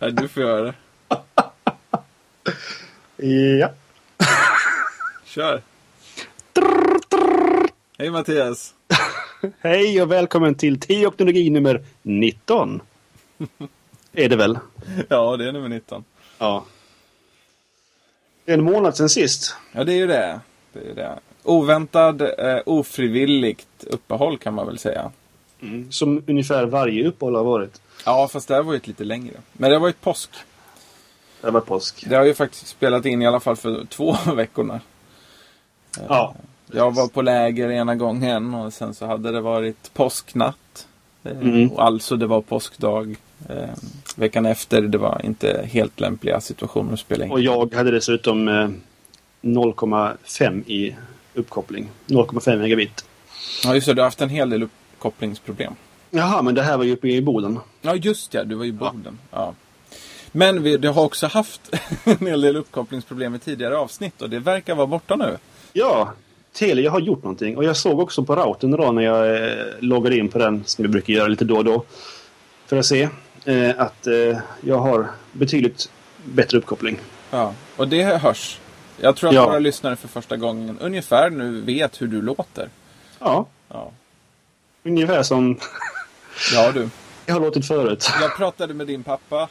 Nej, du får göra det. Ja. Kör. Hej Mattias. Hej och välkommen till teoknologi nummer 19. är det väl? Ja, det är nummer 19. Ja. Det är en månad sedan sist. Ja, det är ju det. det, är det. Oväntad, eh, ofrivilligt uppehåll kan man väl säga. Som ungefär varje uppehåll har varit. Ja, fast det här var ju ett lite längre. Men det har varit påsk. Det var påsk. Det har ju faktiskt spelat in i alla fall för två veckor Ja. Jag var på läger ena gången och sen så hade det varit påsknatt. Eh, Mm. Och alltså det var påskdag. Eh, veckan efter, det var inte helt lämpliga situationer att spela in. Och jag hade dessutom eh, 0,5 i uppkoppling. 0,5 megabit. Ja, just det. Du har haft en hel del uppkopplingsproblem. Jaha, men det här var ju uppe i Boden. Ja, just det. Du var i Boden. Ja. Men vi, har också haft en hel del uppkopplingsproblem i tidigare avsnitt och det verkar vara borta nu. Ja, Telia har gjort någonting. Och jag såg också på routern idag när jag eh, loggade in på den, som vi brukar göra lite då och då. För att se eh, att eh, jag har betydligt bättre uppkoppling. Ja, och det hörs. Jag tror att Ja. våra lyssnare för första gången ungefär nu vet hur du låter. Ja, Ja, ungefär som ja du. jag har låtit förut. Jag pratade med din pappa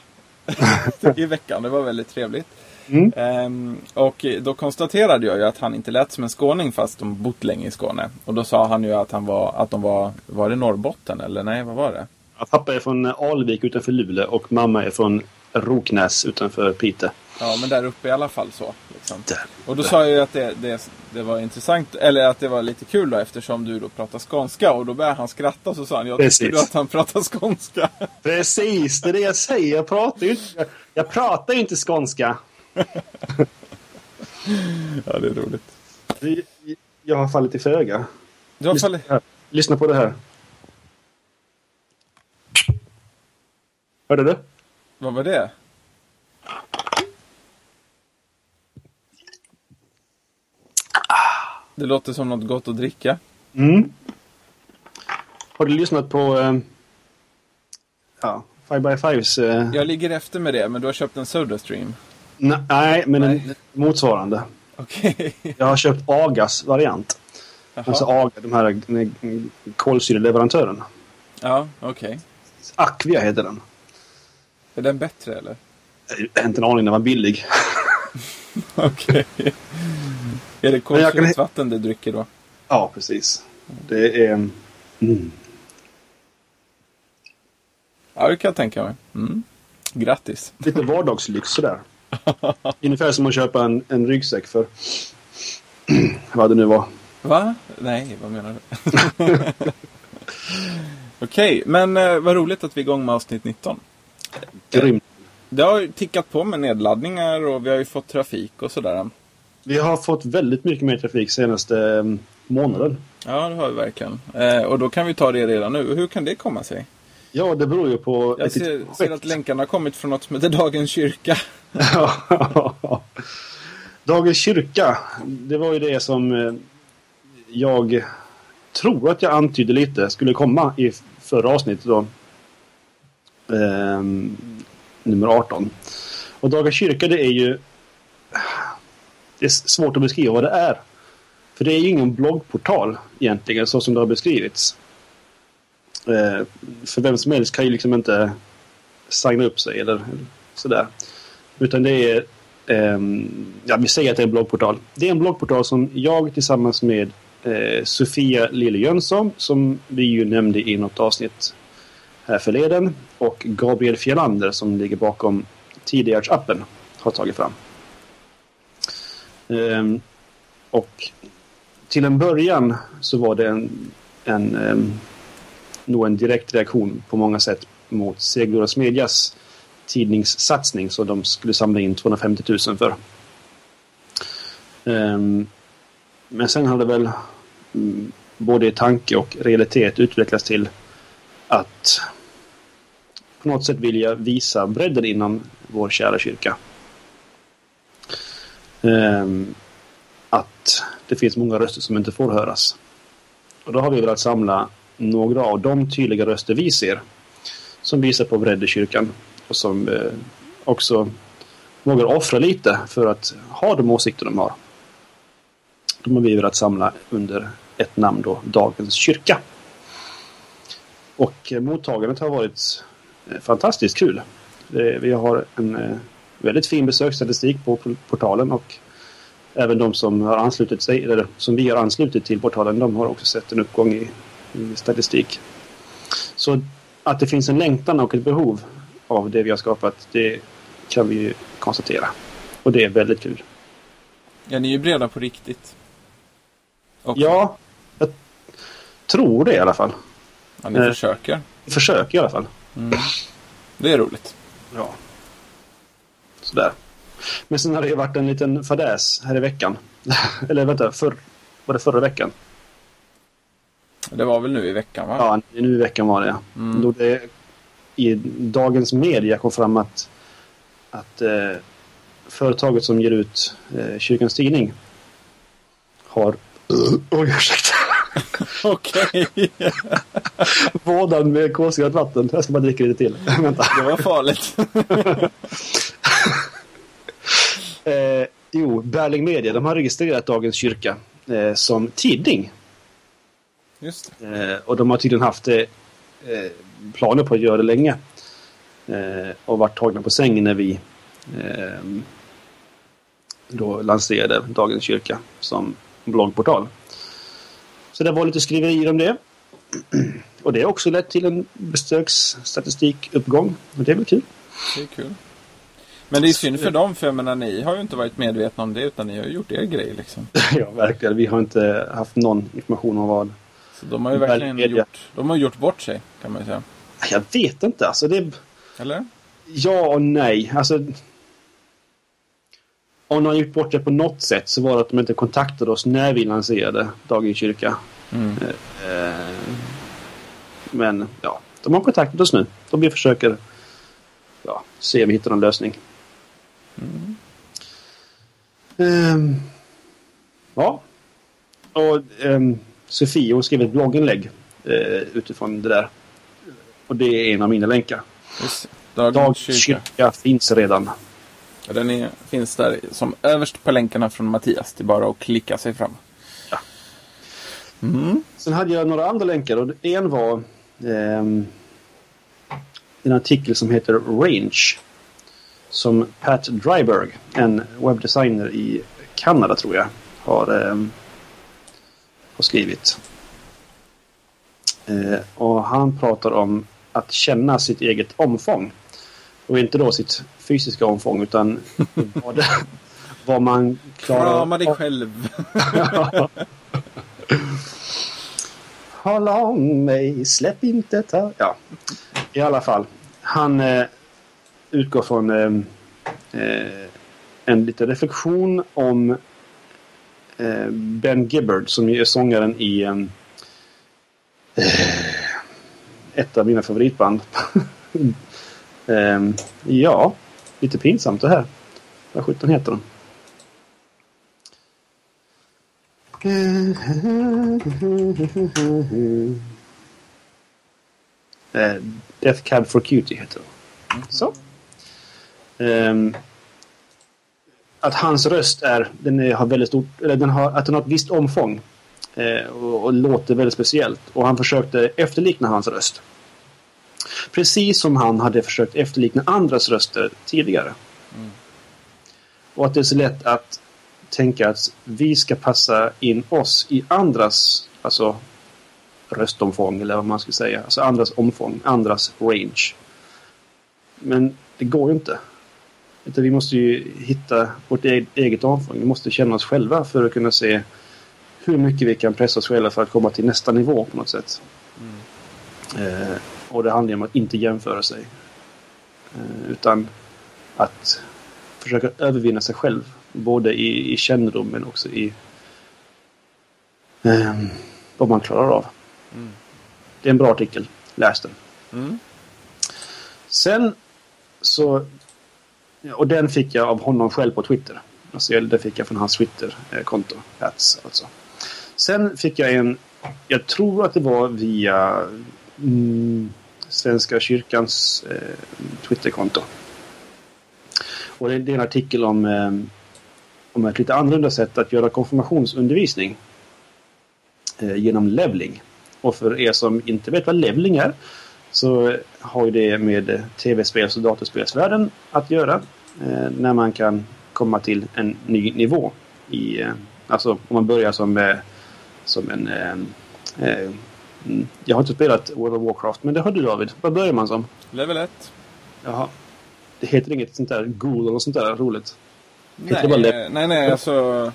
i veckan. Det var väldigt trevligt. Mm. Ehm, och då konstaterade jag ju att han inte lät som en skåning fast de bott länge i Skåne. Och då sa han ju att, han var, att de var, var det Norrbotten eller nej, vad var det? Pappa är från Alvik utanför Luleå och mamma är från Roknäs utanför Piteå. Ja, men där uppe i alla fall så. Liksom. Och då sa jag ju att det, det, det var intressant, eller att det var lite kul då eftersom du då pratar skånska. Och då började han skratta och så sa han, jag tycker Precis. du att han pratar skånska? Precis, det är det jag säger. Jag pratar ju inte, jag pratar ju inte skånska. ja, det är roligt. Jag har fallit i föga. Du har Lyssna, fallit... Lyssna på det här. Hörde du? Vad var det? Det låter som något gott att dricka. Mm. Har du lyssnat på eh, ja, 5x5s? Eh, Jag ligger efter med det, men du har köpt en Sodastream. nej, men Nej. en motsvarande. Okej. Jag har köpt Agas variant. Alltså Jaha. Aga, de här mm, kolsyreleverantören. Ja, okej. Aquia heter den. Är den bättre eller? Inte en aning, den var billig. Okej. Är det jag kan- kolsyrat vatten du dricker då? Ja, precis. Det är... Mm. Ja, det kan jag tänka mig. Mm. Grattis. Lite vardagslyx sådär. Ungefär som att köpa en, en ryggsäck för... vad det nu var. Va? Nej, vad menar du? Okej, men eh, vad roligt att vi är igång med avsnitt 19. Grymt. Det har tickat på med nedladdningar och vi har ju fått trafik och sådär. Vi har fått väldigt mycket mer trafik senaste um, månaden. Ja, det har vi verkligen. Eh, och då kan vi ta det redan nu. Hur kan det komma sig? Ja, det beror ju på Jag ser, ser att länkarna har kommit från något som heter Dagens Kyrka. Dagens kyrka, det var ju det som eh, jag tror att jag antydde lite skulle komma i förra avsnittet då eh, nummer 18. Och Daga kyrka det är ju det är svårt att beskriva vad det är. För det är ju ingen bloggportal egentligen så som det har beskrivits. Eh, för vem som helst kan ju liksom inte signa upp sig eller sådär. Utan det är Eh, ja, vi säger att det är en bloggportal. Det är en bloggportal som jag tillsammans med eh, Sofia Lille Jönsson, som vi ju nämnde i något avsnitt förleden, och Gabriel Fjellander som ligger bakom Tidigare-appen har tagit fram. Ehm, och till en början så var det en, en, en, nog en direkt reaktion på många sätt mot Seglora Smedjas tidningssatsning som de skulle samla in 250 000 för. Ehm, men sen har det väl mm, både i tanke och realitet utvecklats till att på något sätt vilja visa bredden inom vår kära kyrka. Ehm, att det finns många röster som inte får höras. Och då har vi velat samla några av de tydliga röster vi ser som visar på bredd i kyrkan och som eh, också vågar offra lite för att ha de åsikter de har. De har vi velat samla under ett namn då, Dagens kyrka. Och eh, mottagandet har varit fantastiskt kul. Vi har en eh, väldigt fin besöksstatistik på portalen och även de som har anslutit sig, eller som vi har anslutit till portalen, de har också sett en uppgång i, i statistik. Så att det finns en längtan och ett behov av det vi har skapat, det kan vi konstatera. Och det är väldigt kul. Ja, ni är ju breda på riktigt. Också. Ja, jag tror det i alla fall. Ja, ni eh, försöker. Försöker i alla fall. Mm. Det är roligt. Ja. Sådär. Men sen har det ju varit en liten fadäs här i veckan. Eller vänta, för, var det förra veckan? Det var väl nu i veckan va? Ja, nu i veckan var det. Mm. Då det i dagens media kom fram att, att eh, företaget som ger ut eh, Kyrkans Tidning har... Oj, ursäkta. Okej. Vådan med kolsyrat vatten. Jag ska bara dricka lite till. Vänta. Det var farligt. eh, jo, Berling Media de har registrerat Dagens Kyrka eh, som tidning. Just eh, och de har tydligen haft eh, planer på att göra det länge. Eh, och varit tagna på sängen när vi eh, då lanserade Dagens Kyrka som bloggportal. Så det var lite skriverier om det. Och det har också lett till en besöksstatistikuppgång. Och det är väl kul. Det är kul. Men det är synd för dem, för jag menar, ni har ju inte varit medvetna om det utan ni har ju gjort er grej liksom. ja, verkligen. Vi har inte haft någon information om vad... Så de har ju verkligen gjort, de har gjort bort sig, kan man ju säga. Jag vet inte, alltså det... Eller? Ja och nej. Alltså... Om de har gjort bort det på något sätt så var det att de inte kontaktade oss när vi lanserade Dagens kyrka. Mm. Eh, men ja, de har kontaktat oss nu. De vi försöker ja, se om vi hittar någon lösning. Mm. Um, ja. Och um, Sofie hon skrev ett blogginlägg uh, utifrån det där. Och det är en av mina länkar. Dagens kyrka. kyrka finns redan. Den är, finns där som överst på länkarna från Mattias. Det är bara att klicka sig fram. Ja. Mm. Sen hade jag några andra länkar och en var eh, en artikel som heter Range. Som Pat Dryberg, en webbdesigner i Kanada tror jag, har, eh, har skrivit. Eh, och han pratar om att känna sitt eget omfång. Och inte då sitt fysiska omfång utan vad, vad man klarar Krama dig själv. Håll om mig, släpp inte ta... Ja, i alla fall. Han eh, utgår från eh, eh, en liten reflektion om eh, Ben Gibbard som är sångaren i eh, ett av mina favoritband. Um, ja, lite pinsamt det här. Vad sjutton heter de? Uh, Death Cab for Cutie heter de. Så. Um, att hans röst är, den är, har väldigt stort, eller den har, att den har ett visst omfång. Uh, och, och låter väldigt speciellt. Och han försökte efterlikna hans röst. Precis som han hade försökt efterlikna andras röster tidigare. Mm. Och att det är så lätt att tänka att vi ska passa in oss i andras alltså röstomfång eller vad man ska säga. Alltså andras omfång, andras range. Men det går ju inte. Utan vi måste ju hitta vårt e-, eget omfång. Vi måste känna oss själva för att kunna se hur mycket vi kan pressa oss själva för att komma till nästa nivå på något sätt. Mm. Eh, och det handlar om att inte jämföra sig. Eh, utan att försöka övervinna sig själv. Både i, i kännedom men också i eh, vad man klarar av. Mm. Det är en bra artikel. Läs den. Mm. Sen så... Och den fick jag av honom själv på Twitter. Alltså den fick jag från hans Twitter-konto. alltså. Sen fick jag en... Jag tror att det var via mm, Svenska kyrkans eh, Twitterkonto. Och det, är en artikel om, eh, om ett lite annorlunda sätt att göra konfirmationsundervisning eh, genom levling. Och för er som inte vet vad levling är så har ju det med tv-spels och datorspelsvärlden att göra. Eh, när man kan komma till en ny nivå. I, eh, alltså om man börjar som, eh, som en... Eh, eh, Mm, jag har inte spelat World of Warcraft, men det har du David. Vad börjar man som? Level 1. Jaha. Det heter inget sånt där Ghoul eller sånt där roligt? Nej, nej, nej, alltså.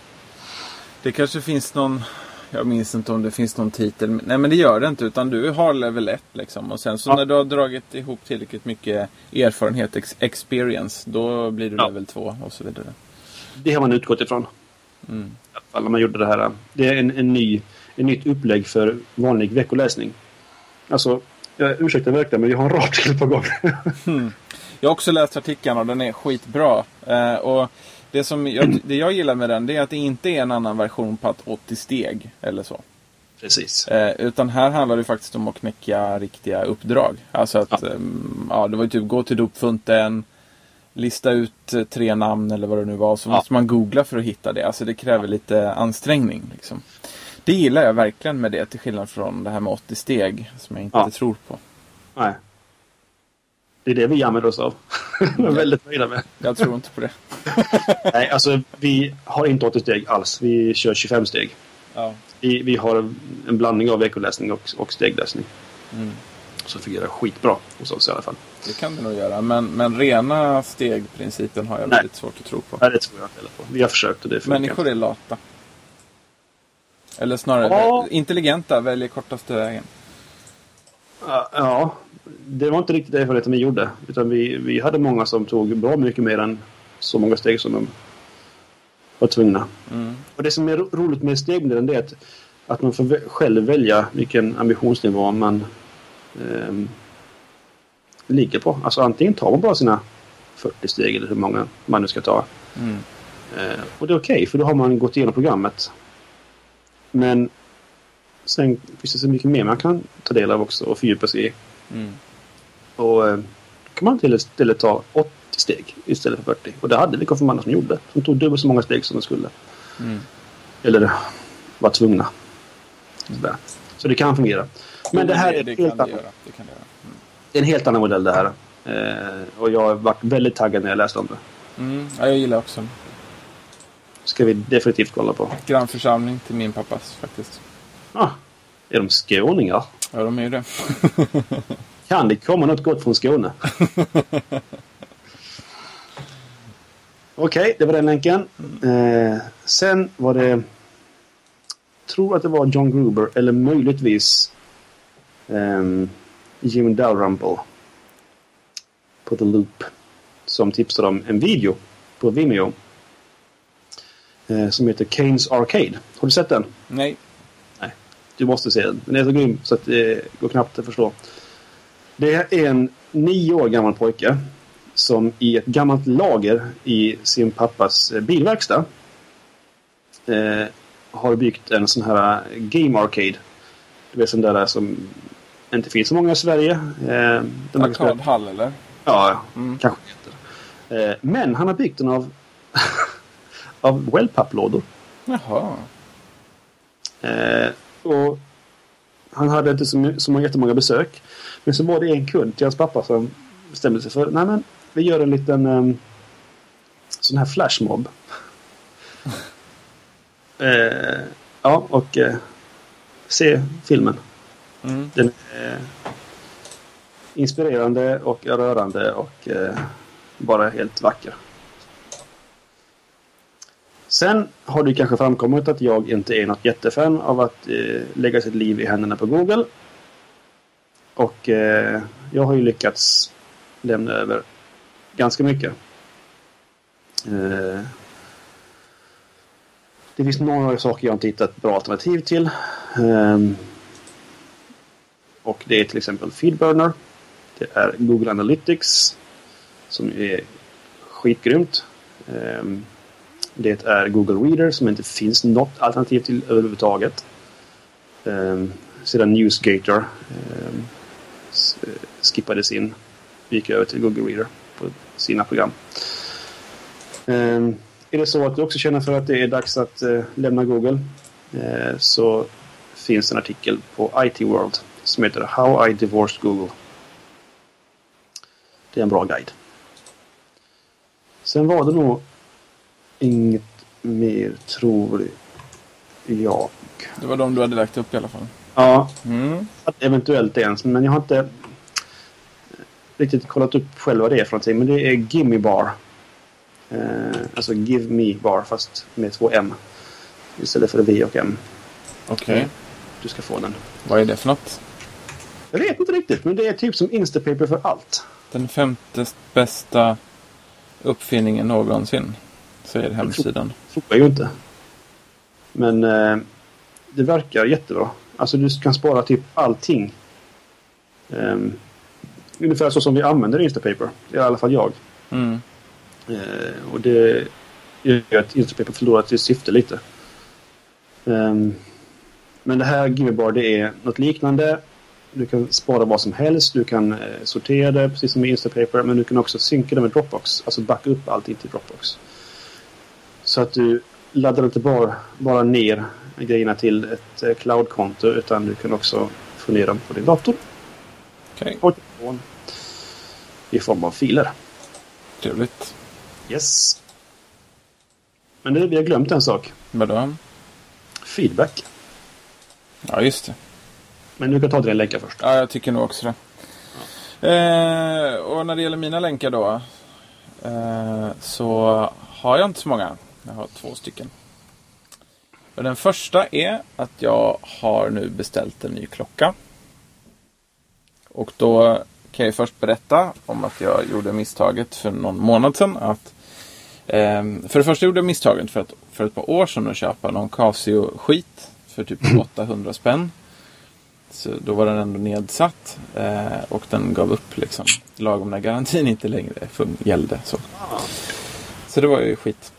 Det kanske finns någon. Jag minns inte om det finns någon titel. Nej, men det gör det inte. Utan du har level 1 liksom. Och sen så Ja. när du har dragit ihop tillräckligt mycket erfarenhet, ex experience. Då blir du Ja. level 2 och så vidare. Det har man utgått ifrån. Mm. I alla fall när man gjorde det här. Det är en, en ny, en nytt upplägg för vanlig veckoläsning. Alltså, jag ursäktar verkligen men jag har en rad till på gång. Jag har också läst artikeln och den är skitbra. Eh, och det, som jag, det jag gillar med den är att det inte är en annan version på att 80 steg eller så. Precis. Eh, utan här handlar det faktiskt om att knäcka riktiga uppdrag. Alltså att, Ja. ja. ja det var ju typ gå till dopfunten, lista ut eh, tre namn eller vad det nu var. Så Ja. måste man googla för att hitta det. Alltså det kräver lite ansträngning. Liksom. Det gillar jag verkligen med det, till skillnad från det här med 80 steg som jag inte Ja. tror på. Nej. Det är det vi använder oss av. Jag är väldigt nöjda med. Jag tror inte på det. Nej, alltså vi har inte 80 steg alls. Vi kör 25 steg. Ja. Vi, vi har en blandning av veckoläsning och, och stegläsning. Mm. Så fungerar skitbra hos oss i alla fall. Det kan det nog göra. Men, men rena stegprincipen har jag Nej. väldigt svårt att tro på. Nej, det tror jag inte heller på. Vi har försökt och det funkar Människor är lata. Eller snarare Ja. intelligenta, väljer kortaste vägen. Ja, det var inte riktigt erfarenheten vi gjorde. Utan vi, vi hade många som tog bra mycket mer än så många steg som de var tvungna. Mm. Och det som är ro- roligt med stegmodellen är att, att man får själv välja vilken ambitionsnivå man ehm, ligger på. Alltså antingen tar man bara sina 40 steg eller hur många man nu ska ta. Mm. Eh, och det är okej för då har man gått igenom programmet. Men sen finns det så mycket mer man kan ta del av också och fördjupa sig i. Mm. Och eh, kan man till istället ta 80 steg istället för 40. Och det hade vi konfirmander som gjorde. Som tog dubbelt så många steg som de skulle. Mm. Eller var tvungna. Sådär. Så det kan fungera. Men det här är, det, helt annan. Det. Mm. det är en helt annan modell det här. Eh, och jag har varit väldigt taggad när jag läste om det. Mm. Ja, jag gillar också Ska vi definitivt kolla på. grannförsamling till min pappas faktiskt. Ah, är de skåningar? Ja, de är ju det. Kan det komma något gott från Skåne? Okej, det var den länken. Eh, sen var det... tror att det var John Gruber eller möjligtvis ehm, Jim Dalrymple på The Loop som tipsade om en video på Vimeo eh, som heter Kanes Arcade. Har du sett den? Nej. Du måste se den. Den är så grym så att det går knappt att förstå. Det är en nio år gammal pojke som i ett gammalt lager i sin pappas eh, bilverkstad eh, har byggt en sån här Game Arcade. Du vet sån där som inte finns så många i Sverige. Eh, Arkadhall eller? Ja, Mm. kanske. Eh, men han har byggt den av, av wellpapplådor. Jaha. Eh, och han hade inte så, så många, jättemånga besök. Men så var det en kund till hans pappa som bestämde sig för nej men vi gör en liten um, sån här flashmob. eh, ja, och eh, se filmen. Mm. Den är inspirerande och rörande och eh, bara helt vacker. Sen har det kanske framkommit att jag inte är något jättefan av att eh, lägga sitt liv i händerna på Google. Och eh, jag har ju lyckats lämna över ganska mycket. Eh, det finns några saker jag inte hittat bra alternativ till. Ehm, och det är till exempel Feedburner. Det är Google Analytics som är skitgrymt. Ehm, det är Google Reader som inte finns något alternativ till överhuvudtaget. Ehm, sedan Newsgator eh, skippades in gick över till Google Reader på sina program. Ehm, är det så att du också känner för att det är dags att eh, lämna Google eh, så finns en artikel på IT World som heter How I Divorced Google. Det är en bra guide. Sen var det nog inget mer, tror jag. Det var de du hade lagt upp i alla fall. Ja, Mm. eventuellt ens. Men jag har inte riktigt kollat upp själv vad det är för någonting. Men det är Gimme Bar. Eh, alltså Give Me Bar fast med två M. Istället för V och M. Okej. Du ska få den. Vad är det för något? Jag vet inte riktigt men det är typ som Instapaper för allt. Den femte bästa uppfinningen någonsin. Säger hemsidan. tror jag ju inte. Men eh, det verkar jättebra. Alltså du kan spara typ allting. Um, ungefär så som vi använder Instapaper. I alla fall jag. Mm. Eh, och det gör att Instapaper förlorar sitt syfte lite. Ehm, men det här Givebar det är något liknande. Du kan spara vad som helst. Du kan eh, sortera det precis som i Instapaper. Men du kan också synka det med Dropbox. Alltså backa upp allting till Dropbox. Så att du laddar inte bara, bara ner grejerna till ett eh, cloud-konto utan du kan också få ner dem på din dator Okej, och telefon i form av filer. trevligt. Yes. Men du, vi har glömt en sak. Vadå? Feedback. Ja, just det. Men du kan ta dina länkar först. Ja, jag tycker nog också det. Eh, och när det gäller mina länkar då. Eh, så har jag inte så många. Jag har två stycken. Och den första är att jag har nu beställt en ny klocka. Och då kan jag först berätta om att jag gjorde misstaget för någon månad sedan. Att, eh, för det första gjorde jag misstaget för, att, för ett par år sedan att köpa någon Casio-skit för typ 800 spänn. Så då var den ändå nedsatt eh, och den gav upp liksom. Lagom när garantin inte längre gällde. Så. så det var ju skit.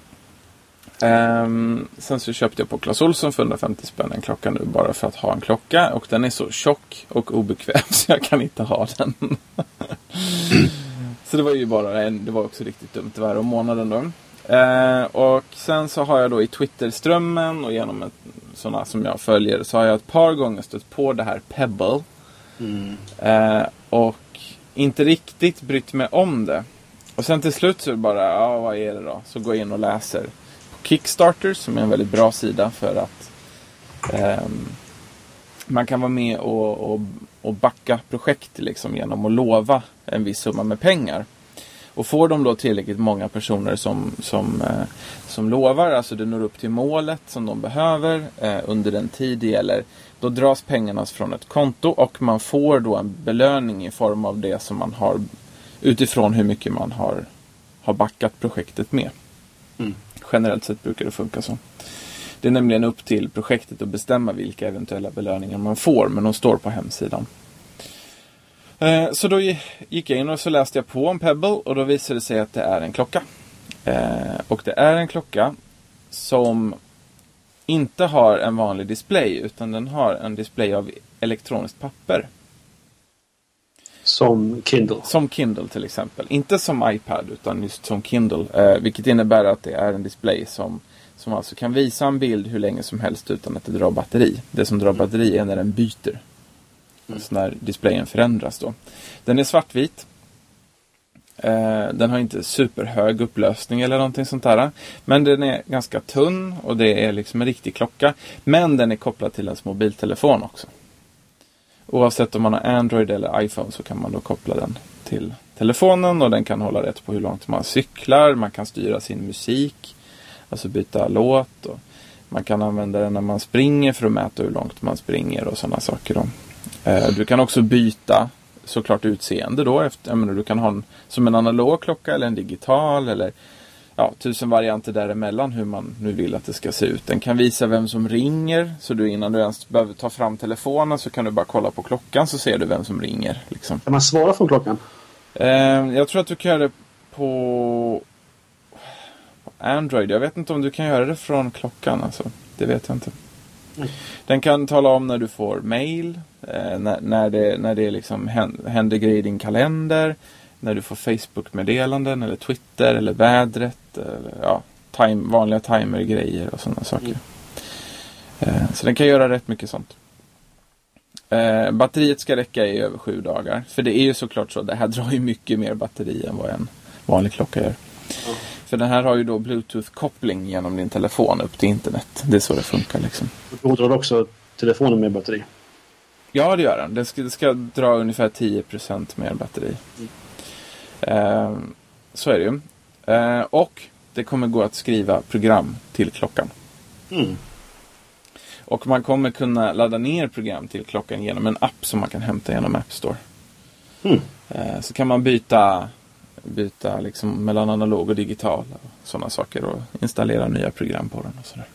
Ehm, sen så köpte jag på Clas Ohlson för 150 spänn en klocka nu bara för att ha en klocka. Och den är så tjock och obekväm så jag kan inte ha den. så det var ju bara en, det var också riktigt dumt. Det var om månaden då. Eh, och sen så har jag då i Twitterströmmen och genom ett, sådana som jag följer så har jag ett par gånger stött på det här Pebble. Eh, och inte riktigt brytt mig om det. Och sen till slut så är det bara, ja vad är det då? Så går jag in och läser Kickstarter som är en väldigt bra sida för att eh, man kan vara med och, och, och backa projekt liksom genom att lova en viss summa med pengar. Och får de då tillräckligt många personer som, som, eh, som lovar, alltså det når upp till målet som de behöver eh, under den tid det gäller, då dras pengarna från ett konto och man får då en belöning i form av det som man har utifrån hur mycket man har, har backat projektet med. Mm. Generellt sett brukar det funka så. Det är nämligen upp till projektet att bestämma vilka eventuella belöningar man får, men de står på hemsidan. Eh, så då gick jag in och så läste jag på om Pebble och då visade det sig att det är en klocka. Eh, och det är en klocka som inte har en vanlig display utan den har en display av elektroniskt papper. Som Kindle. Som Kindle till exempel. Inte som iPad utan just som Kindle. Eh, vilket innebär att det är en display som, som alltså kan visa en bild hur länge som helst utan att det drar batteri. Det som drar batteri är när den byter. Alltså när displayen förändras då. Den är svartvit. Eh, den har inte superhög upplösning eller någonting sånt där. Men den är ganska tunn och det är liksom en riktig klocka. Men den är kopplad till ens mobiltelefon också. Oavsett om man har Android eller iPhone så kan man då koppla den till telefonen och den kan hålla rätt på hur långt man cyklar. Man kan styra sin musik, alltså byta låt. Och man kan använda den när man springer för att mäta hur långt man springer och sådana saker. Då. Eh, du kan också byta såklart utseende då. Efter, menar, du kan ha en som en analog klocka eller en digital eller ja, tusen varianter däremellan hur man nu vill att det ska se ut. Den kan visa vem som ringer. Så du innan du ens behöver ta fram telefonen så kan du bara kolla på klockan så ser du vem som ringer. Liksom. Kan man svara från klockan? Eh, jag tror att du kan göra det på Android. Jag vet inte om du kan göra det från klockan. Alltså. Det vet jag inte. Den kan tala om när du får mail. Eh, när, när det, när det liksom hän- händer grejer i din kalender. När du får Facebook-meddelanden eller Twitter eller vädret. Eller, ja, time, vanliga timer-grejer och sådana saker. Eh, så den kan göra rätt mycket sånt. Eh, batteriet ska räcka i över sju dagar. För det är ju såklart så. Det här drar ju mycket mer batteri än vad en vanlig klocka gör. Ja. För den här har ju då Bluetooth-koppling genom din telefon upp till internet. Det är så det funkar liksom. Då drar också telefonen med batteri. Ja, det gör den. Den ska, det ska dra ungefär 10% mer batteri. Eh, så är det ju. Eh, och det kommer gå att skriva program till klockan. Mm. Och man kommer kunna ladda ner program till klockan genom en app som man kan hämta genom App Store. Mm. Eh, så kan man byta, byta liksom mellan analog och digital och sådana saker och installera nya program på den och sådär.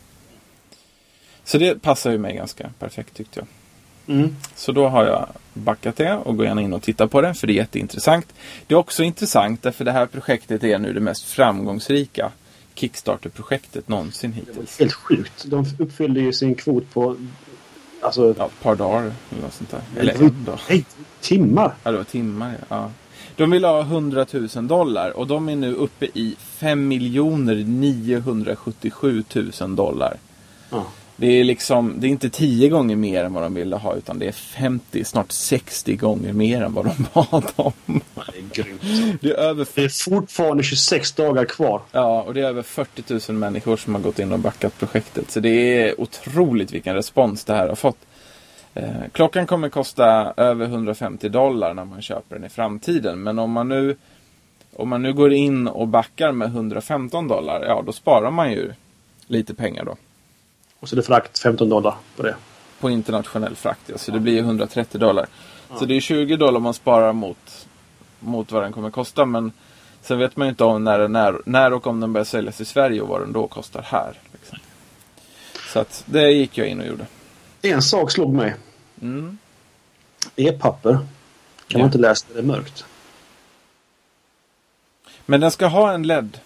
Så det passar ju mig ganska perfekt tyckte jag. Mm. Så då har jag backat det och går gärna in och tittar på det för det är jätteintressant. Det är också intressant därför det här projektet är nu det mest framgångsrika Kickstarter-projektet någonsin hittills. Helt sjukt. De uppfyllde ju sin kvot på... Alltså... Ja, ett par dagar eller något sånt där. Eller en dag. Nej, timmar. Ja, det var timmar. Ja. De vill ha 100 000 dollar och de är nu uppe i 5 977 000 dollar. Ja. Det är liksom, det är inte 10 gånger mer än vad de ville ha utan det är 50, snart 60 gånger mer än vad de bad om. Det är grymt. Det är över, Det är fortfarande 26 dagar kvar. ja, och det är över 40 000 människor som har gått in och backat projektet. Så det är otroligt vilken respons det här har fått. Eh, klockan kommer kosta över 150 dollar när man köper den i framtiden. Men om man nu om man nu går in och backar med 115 dollar, ja då sparar man ju lite pengar då. Och så är det frakt 15 dollar på det. På internationell frakt, ja. Så det blir ju 130 dollar. Så det är 20 dollar man sparar mot, mot vad den kommer kosta. Men sen vet man ju inte om när, när, när och om den börjar säljas i Sverige och vad den då kostar här. Liksom. Så att det gick jag in och gjorde. En sak slog mig. Mm. E-papper kan Ja. man inte läsa när det är mörkt. Men den ska ha en LED.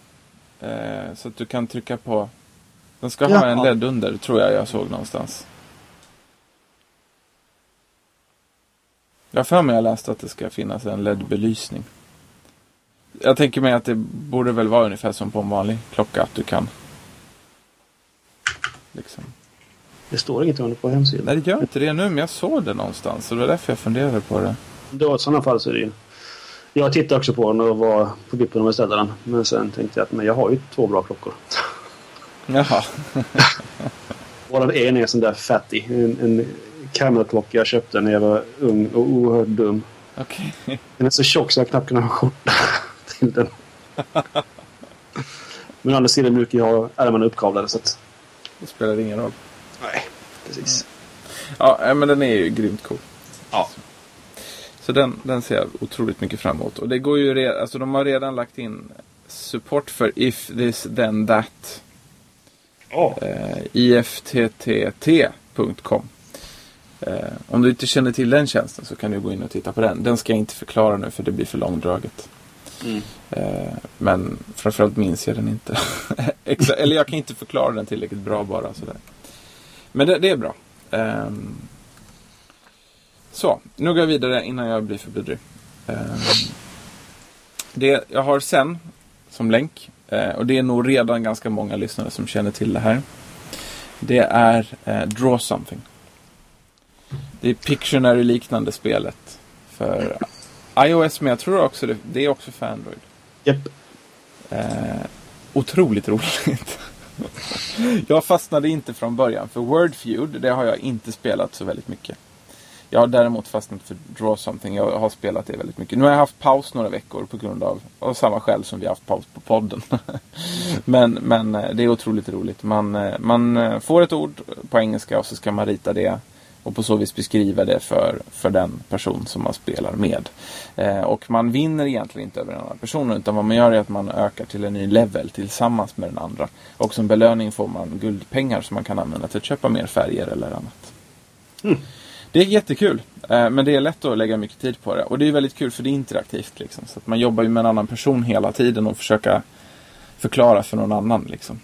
Eh, så att du kan trycka på. Den ska ha en LED under, tror jag jag såg någonstans. Jag har för mig jag läste att det ska finnas en LED-belysning. Jag tänker mig att det borde väl vara ungefär som på en vanlig klocka. Att du kan... Liksom. Det står inget om det på hemsidan. Nej, det gör inte det nu, men jag såg det någonstans. Så det var därför jag funderade på det. Då, I sådana fall så är det ju... Jag tittade också på den och var på vippen att beställa den. Men sen tänkte jag att men jag har ju två bra klockor. Jaha. Varav en är sån där fatty. En, en Camel-klocka jag köpte när jag var ung och oerhört dum. Okej. Den är så tjock så jag knappt kunde ha skjorta till den. Men å andra sidan brukar jag ha ärmarna uppkavlade så att... Det spelar ingen roll. Nej, precis. Ja, nej, men den är ju grymt cool. Ja. Så den, den ser jag otroligt mycket fram emot. Och det går ju redan, alltså de har redan lagt in support för if this then that. Ja. Eh, ifttt.com. Eh, om du inte känner till den tjänsten så kan du gå in och titta på den. Den ska jag inte förklara nu för det blir för långdraget. Mm. Eh, men framförallt minns jag den inte. Eller jag kan inte förklara den tillräckligt bra bara. Sådär. Men det, det är bra. Ehm, så, nu går jag vidare innan jag blir för blyddrig. Ehm, det jag har sen som länk, och det är nog redan ganska många lyssnare som känner till det här. Det är eh, Draw Something. Det är Pictionary-liknande spelet för iOS, men jag tror också det, det är också för Android. Japp. Eh, otroligt roligt. jag fastnade inte från början för Wordfeud, det har jag inte spelat så väldigt mycket. Jag har däremot fastnat för Draw Something, jag har spelat det väldigt mycket. Nu har jag haft paus några veckor på grund av, av samma skäl som vi har haft paus på podden. men, men eh, det är otroligt roligt. Man, eh, man eh, får ett ord på engelska och så ska man rita det och på så vis beskriva det för, för den person som man spelar med. Eh, och man vinner egentligen inte över den andra personen utan vad man gör är att man ökar till en ny level tillsammans med den andra. Och som belöning får man guldpengar som man kan använda till att köpa mer färger eller annat. Mm. Det är jättekul. Eh, men det är lätt att lägga mycket tid på det. Och det är väldigt kul för det är interaktivt. Liksom. Så att man jobbar ju med en annan person hela tiden och försöka förklara för någon annan. Liksom.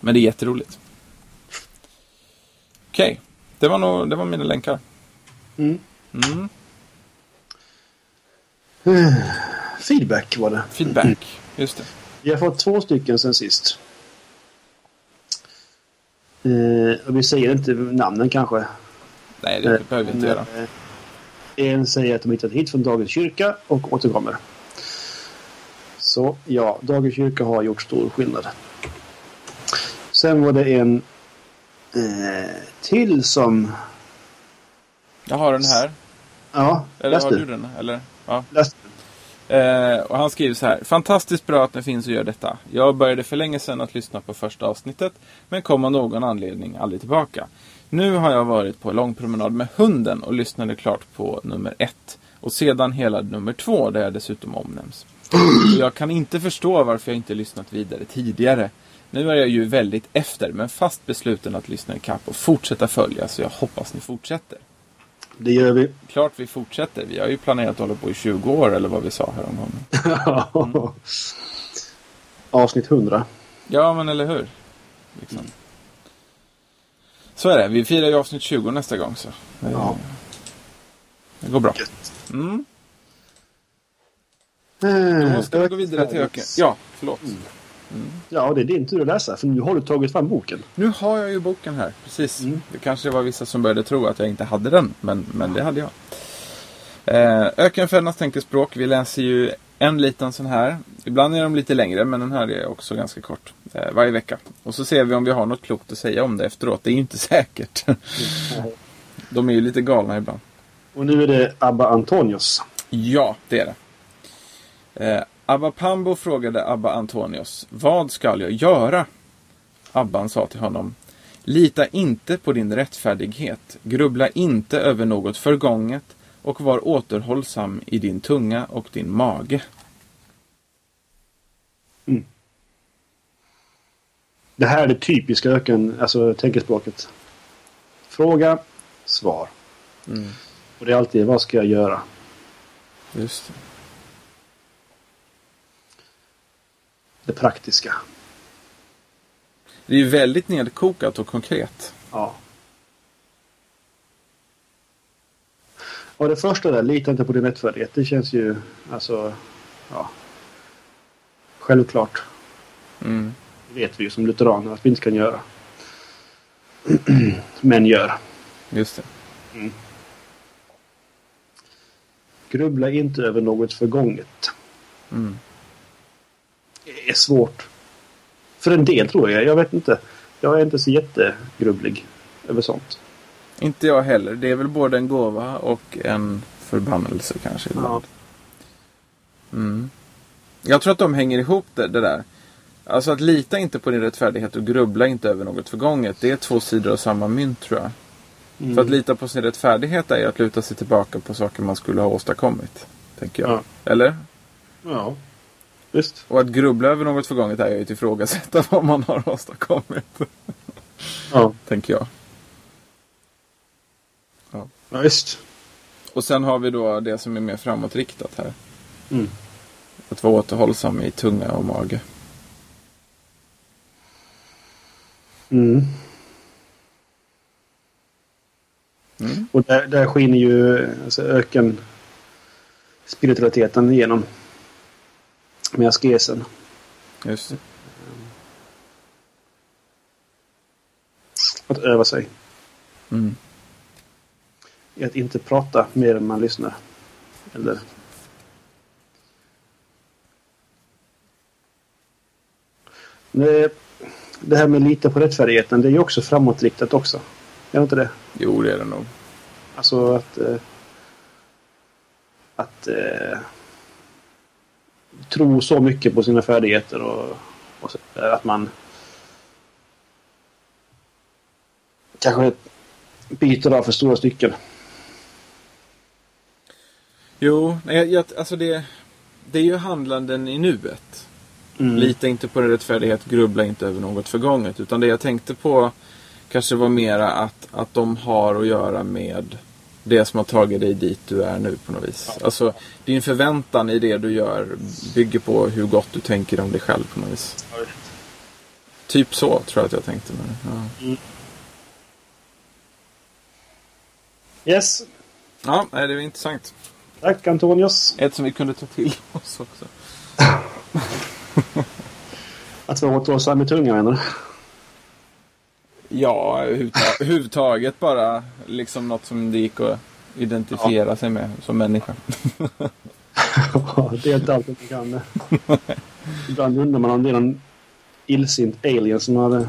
Men det är jätteroligt. Okej, det, var nog, det var mina länkar. Mm. Mm. Feedback var det. Feedback, just det. Vi har fått två stycken sen sist. Eh, och vi säger inte namnen kanske. Nej, det behöver vi inte göra. Eh, En säger att de hittat hit från Dagens kyrka och återkommer. Så ja, Dagens kyrka har gjort stor skillnad. Sen var det en eh, till som... Jag har den här. Ja, Eller läs har du. den? Eller? Ja. Läs du. Eh, och han skriver så här. Fantastiskt bra att ni finns och gör detta. Jag började för länge sedan att lyssna på första avsnittet. Men kom av någon anledning aldrig tillbaka. Nu har jag varit på lång promenad med hunden och lyssnade klart på nummer ett. Och sedan hela nummer två där jag dessutom omnämns. Och jag kan inte förstå varför jag inte lyssnat vidare tidigare. Nu är jag ju väldigt efter men fast besluten att lyssna ikapp och fortsätta följa så jag hoppas ni fortsätter. Det gör vi. Klart vi fortsätter. Vi har ju planerat att hålla på i 20 år eller vad vi sa häromgången. Avsnitt 100. Ja, men eller hur? Liksom. Så är det. Vi firar ju avsnitt 20 nästa gång. Så. Det, Ja. det går bra. Mm. Eh, Då ska vi gå vidare till öken. Ja, förlåt. Ja, det är din tur att läsa. För nu har du tagit fram boken. Nu har jag ju boken här. Precis. Mm. Det kanske var vissa som började tro att jag inte hade den. Men, men det hade jag. Eh, Ökenfällornas tänkespråk. Vi läser ju en liten sån här. Ibland är de lite längre men den här är också ganska kort. Eh, varje vecka. Och så ser vi om vi har något klokt att säga om det efteråt. Det är ju inte säkert. De är ju lite galna ibland. Och nu är det Abba Antonios. Ja, det är det. Eh, Abba Pambo frågade Abba Antonios, vad skall jag göra? Abban sa till honom, lita inte på din rättfärdighet, grubbla inte över något förgånget och var återhållsam i din tunga och din mage. Det här är det typiska öken, alltså tänkespråket. Fråga, svar. Och det är alltid, vad ska jag göra? Just det. Det praktiska. det är ju väldigt nedkokat och konkret. Ja. Och det första där, lita inte på din rättfärdighet. Det känns ju, alltså, ja. Självklart. Mm. Det vet vi ju som lutheraner att vi inte kan göra. Men gör. Just det. Grubbla inte över något förgånget. Mm. Det är svårt. För en del tror jag. Jag vet inte. Jag är inte så jättegrubblig över sånt. Inte jag heller. Det är väl både en gåva och en förbannelse kanske ibland. Mm. Jag tror att de hänger ihop det, det där. Alltså att lita inte på din rättfärdighet och grubbla inte över något förgånget. Det är två sidor av samma mynt tror jag. Mm. För att lita på sin rättfärdighet är att luta sig tillbaka på saker man skulle ha åstadkommit. Tänker jag. Ja. Eller? Ja. Visst. Och att grubbla över något förgånget är ju att ifrågasätta vad man har åstadkommit. Ja. tänker jag. ja visst. Och sen har vi då det som är mer framåtriktat här. Mm. Att vara återhållsam i tunga och mage. Mm. Mm. Och där, där skiner ju alltså, öken spiritualiteten igenom. Med askesen. Just det. Att öva sig. Mm. I att inte prata mer än man lyssnar. Eller... Det, det här med lita på rättfärdigheten, det är ju också framåtriktat också. Är det inte det? Jo, det är det nog. Alltså att... Eh, att eh, tro så mycket på sina färdigheter och, och så, att man kanske byter av för stora stycken. Jo, jag, jag, alltså det, det är ju handlanden i nuet. Mm. Lita inte på din rättfärdighet, grubbla inte över något förgånget. Utan det jag tänkte på kanske var mera att, att de har att göra med det som har tagit dig dit du är nu på något vis. Alltså, din förväntan i det du gör bygger på hur gott du tänker om dig själv på något vis. Typ så tror jag att jag tänkte. Men, ja. Yes. ja, nej, det är intressant. Tack Antonius. Ett som vi kunde ta till oss också. Att vi åt med tunga menar du? Ja, överhuvudta- överhuvudtaget bara liksom något som det gick att identifiera sig med som människa. Ja, det är inte alltid man kan det. Ibland undrar man om det är någon illsint alien som har eh,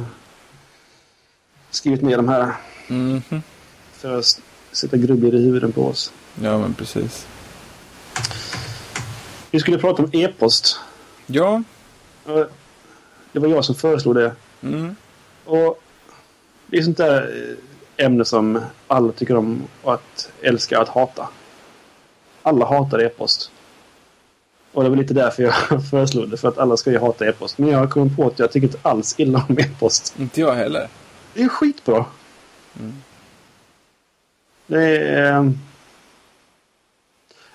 skrivit ner de här Mhm. för att sätta grubblor i huvudet på oss. Ja, men precis. Vi skulle prata om e-post. Ja. Det var jag som föreslog det. Mm. Och det är sånt där eh, ämne som alla tycker om att älska att hata. Alla hatar e-post. Och det var lite därför jag föreslog det. För att alla ska ju hata e-post. Men jag har kommit på att jag tycker inte alls illa om e-post. Inte jag heller. Det är skitbra. Mm. Det är... eh,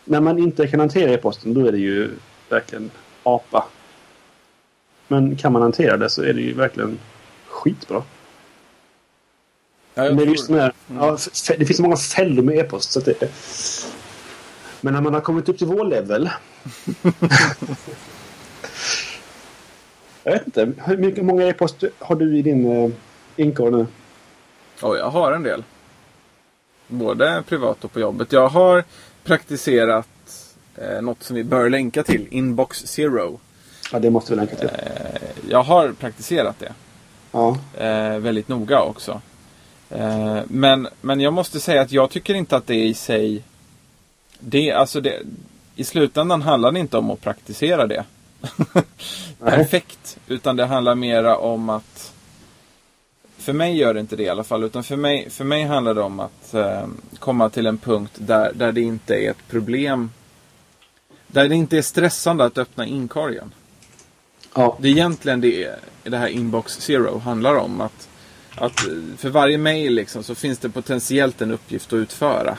När man inte kan hantera e-posten då är det ju verkligen apa. Men kan man hantera det så är det ju verkligen skitbra. Ja, jag Men just den här, ja, det finns så många fällor med e-post. Så att det, men när man har kommit upp till vår level. jag vet inte. Hur mycket, många e-post har du i din uh, inkorg nu? Ja, jag har en del. Både privat och på jobbet. Jag har praktiserat eh, något som vi bör länka till. Inbox Zero. Ja, det måste vi länka till. Eh, jag har praktiserat det. Ja. Eh, väldigt noga också. Eh, men, men jag måste säga att jag tycker inte att det i sig... Det, alltså det, I slutändan handlar det inte om att praktisera det. Perfekt. Utan det handlar mera om att... För mig gör det inte det i alla fall. Utan för mig, för mig handlar det om att eh, komma till en punkt där, där det inte är ett problem. Där det inte är stressande att öppna inkorgen. ja. Det är egentligen det, det här Inbox Zero handlar om. Att, att för varje mail liksom, så finns det potentiellt en uppgift att utföra.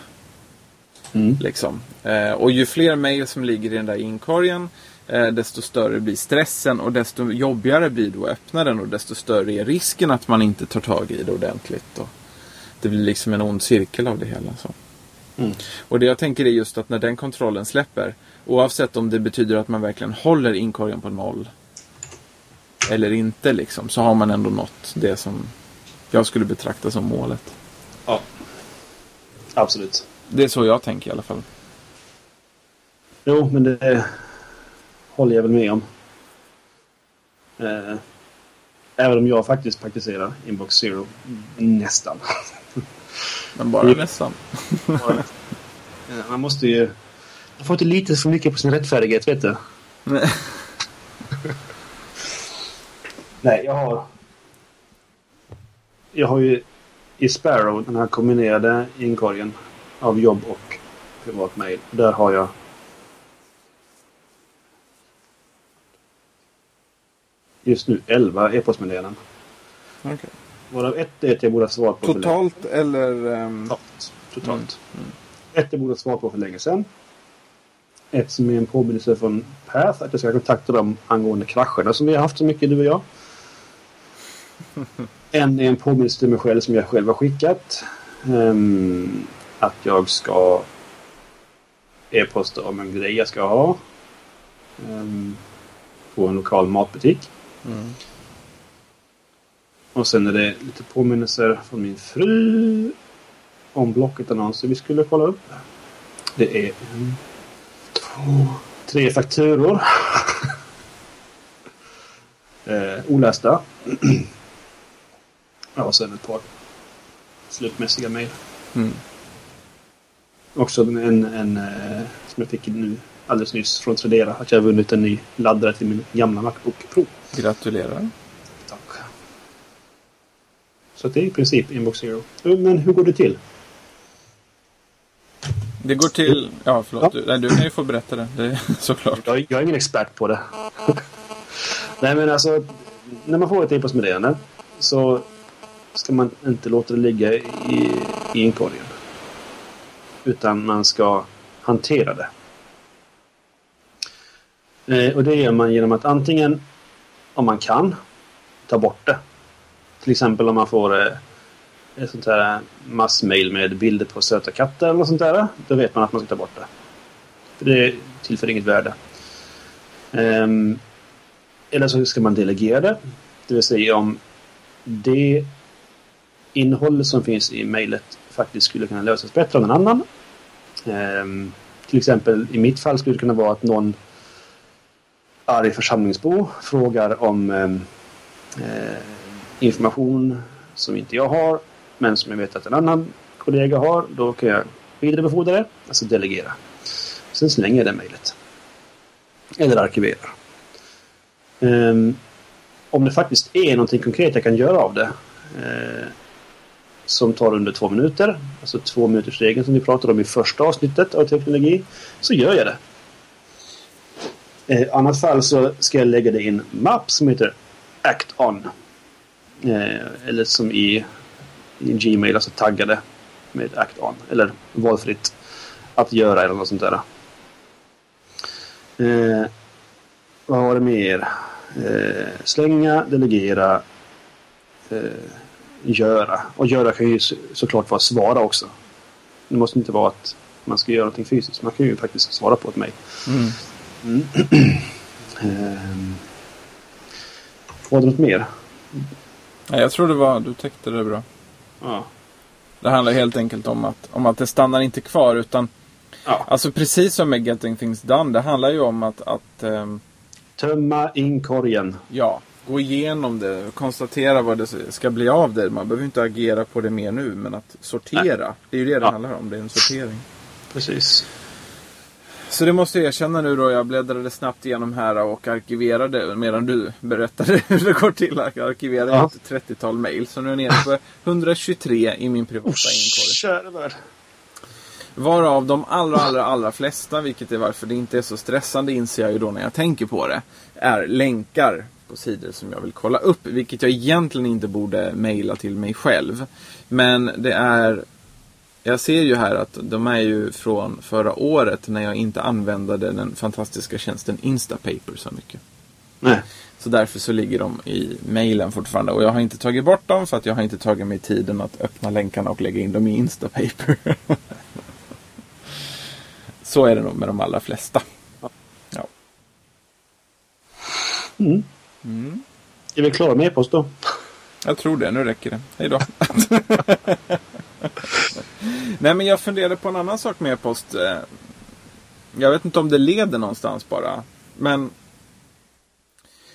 Mm. Liksom. Eh, och ju fler mail som ligger i den där inkorgen eh, desto större blir stressen och desto jobbigare blir det att öppna den och desto större är risken att man inte tar tag i det ordentligt. Och det blir liksom en ond cirkel av det hela. Så. Mm. Och det jag tänker är just att när den kontrollen släpper oavsett om det betyder att man verkligen håller inkorgen på noll eller inte liksom, så har man ändå nått det som jag skulle betrakta som målet. ja. Absolut. Det är så jag tänker i alla fall. Jo, men det håller jag väl med om. Eh, även om jag faktiskt praktiserar Inbox Zero. Nästan. Men bara nästan. Man måste ju... Man får inte lite för mycket på sin rättfärdighet, vet du. Nej. Nej, jag har... Jag har ju i Sparrow den här kombinerade inkorgen av jobb och privat mail. Där har jag... Just nu 11 e-postmeddelanden. Okej. Varav ett är att jag borde ha svarat på för länge. Totalt eller? ehm, Totalt. Totalt. Ett jag borde ha svarat på för länge sedan. Ett som är en påminnelse från Path att jag ska kontakta dem angående krascherna som vi har haft så mycket du och jag. En är en påminnelse till mig själv som jag själv har skickat. Ehm, att jag ska e-posta om en grej jag ska ha. Ehm, på en lokal matbutik. Mm. Och sen är det lite påminnelser från min fru om Blocket-annonser vi skulle kolla upp. Det är en, två, tre fakturor. eh, olästa. ja, och sen ett par slutmässiga mejl. Mm. Också en, en eh, som jag fick nu alldeles nyss från Tradera. Att jag vunnit en ny laddare till min gamla Macbook Pro. Gratulerar. Så det är i princip Inbox Zero. Men hur går det till? Det går till... Ja, förlåt. Ja. Du, nej, du kan ju få berätta det. det är, såklart. Jag, jag är ingen expert på det. Nej men alltså, när man får ett e-postmeddelande så ska man inte låta det ligga i, i inkorgen. Utan man ska hantera det. Eh, och det gör man genom att antingen, om man kan, ta bort det. Till exempel om man får eh, ett sånt här massmail med bilder på söta katter eller sånt där. Då vet man att man ska ta bort det. För det tillför inget värde. Um, eller så ska man delegera det. Det vill säga om det innehåll som finns i mejlet faktiskt skulle kunna lösas bättre av någon annan. Um, till exempel i mitt fall skulle det kunna vara att någon arg församlingsbo frågar om um, uh, information som inte jag har men som jag vet att en annan kollega har. Då kan jag vidarebefordra det, alltså delegera. Sen slänger jag det mejlet. Eller arkiverar. Um, om det faktiskt är någonting konkret jag kan göra av det uh, som tar under två minuter, alltså två minuters regeln som vi pratade om i första avsnittet av teknologi, så gör jag det. Eh, I uh, annat fall så ska jag lägga det i en mapp som heter Act On. Uh, eller som i, i Gmail, alltså taggade med Act On. Eller valfritt att göra eller något sånt där. Eh, vad har det mer? Eh, slänga, delegera, eh, göra. Och göra kan ju såklart vara svara också. Det måste inte vara att man ska göra någonting fysiskt. Man kan ju faktiskt svara på ett mejl. Mm. Mm. eh, var det något mer? Nej, jag tror det var, du täckte det bra. Ja. Det handlar helt enkelt om att, om att det stannar inte kvar utan Ja. Alltså precis som med Getting Things Done. Det handlar ju om att... att um, Tömma inkorgen. Ja, gå igenom det. Konstatera vad det ska bli av det. Man behöver inte agera på det mer nu. Men att sortera. Nej. Det är ju det det ja. handlar om. Det är en sortering. Precis. Så det måste jag erkänna nu då. Jag bläddrade snabbt igenom här och arkiverade medan du berättade hur det går till. Jag arkiverade ja. ett 30-tal mail. Så nu är jag nere på 123 i min privata oh, inkorg. Varav de allra, allra, allra flesta, vilket är varför det inte är så stressande inser jag ju då när jag tänker på det, är länkar på sidor som jag vill kolla upp. Vilket jag egentligen inte borde mejla till mig själv. Men det är jag ser ju här att de är ju från förra året när jag inte använde den fantastiska tjänsten Instapaper så mycket. Nej. Så därför så ligger de i mejlen fortfarande. Och jag har inte tagit bort dem för att jag har inte tagit mig tiden att öppna länkarna och lägga in dem i Instapaper. Så är det nog med de allra flesta. Ja. Mm. Mm. Är vi klara med e-post då? Jag tror det. Nu räcker det. Hej då. Nej men jag funderade på en annan sak med e-post. Eh, jag vet inte om det leder någonstans bara. Men,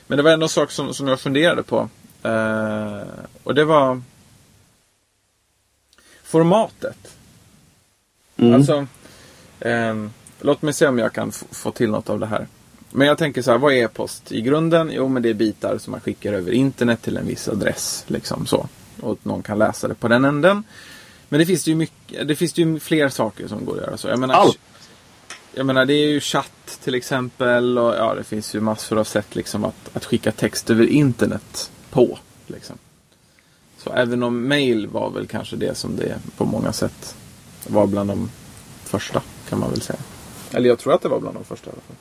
men det var ändå en sak som, som jag funderade på. Uh, och det var formatet. Mm. Alltså, Eh, låt mig se om jag kan få till något av det här. Men jag tänker så här, vad är e-post i grunden? Jo, men det är bitar som man skickar över internet till en viss adress. Liksom så. Och någon kan läsa det på den änden. Men det finns ju, mycket, det finns ju fler saker som går att göra så. Jag menar, Allt! Jag menar, det är ju chatt till exempel. Och ja, det finns ju massor av sätt liksom att, att skicka text över internet på. Liksom. Så även om mail var väl kanske det som det på många sätt var bland de första kan man väl säga. Eller jag tror att det var bland de första i alla fall.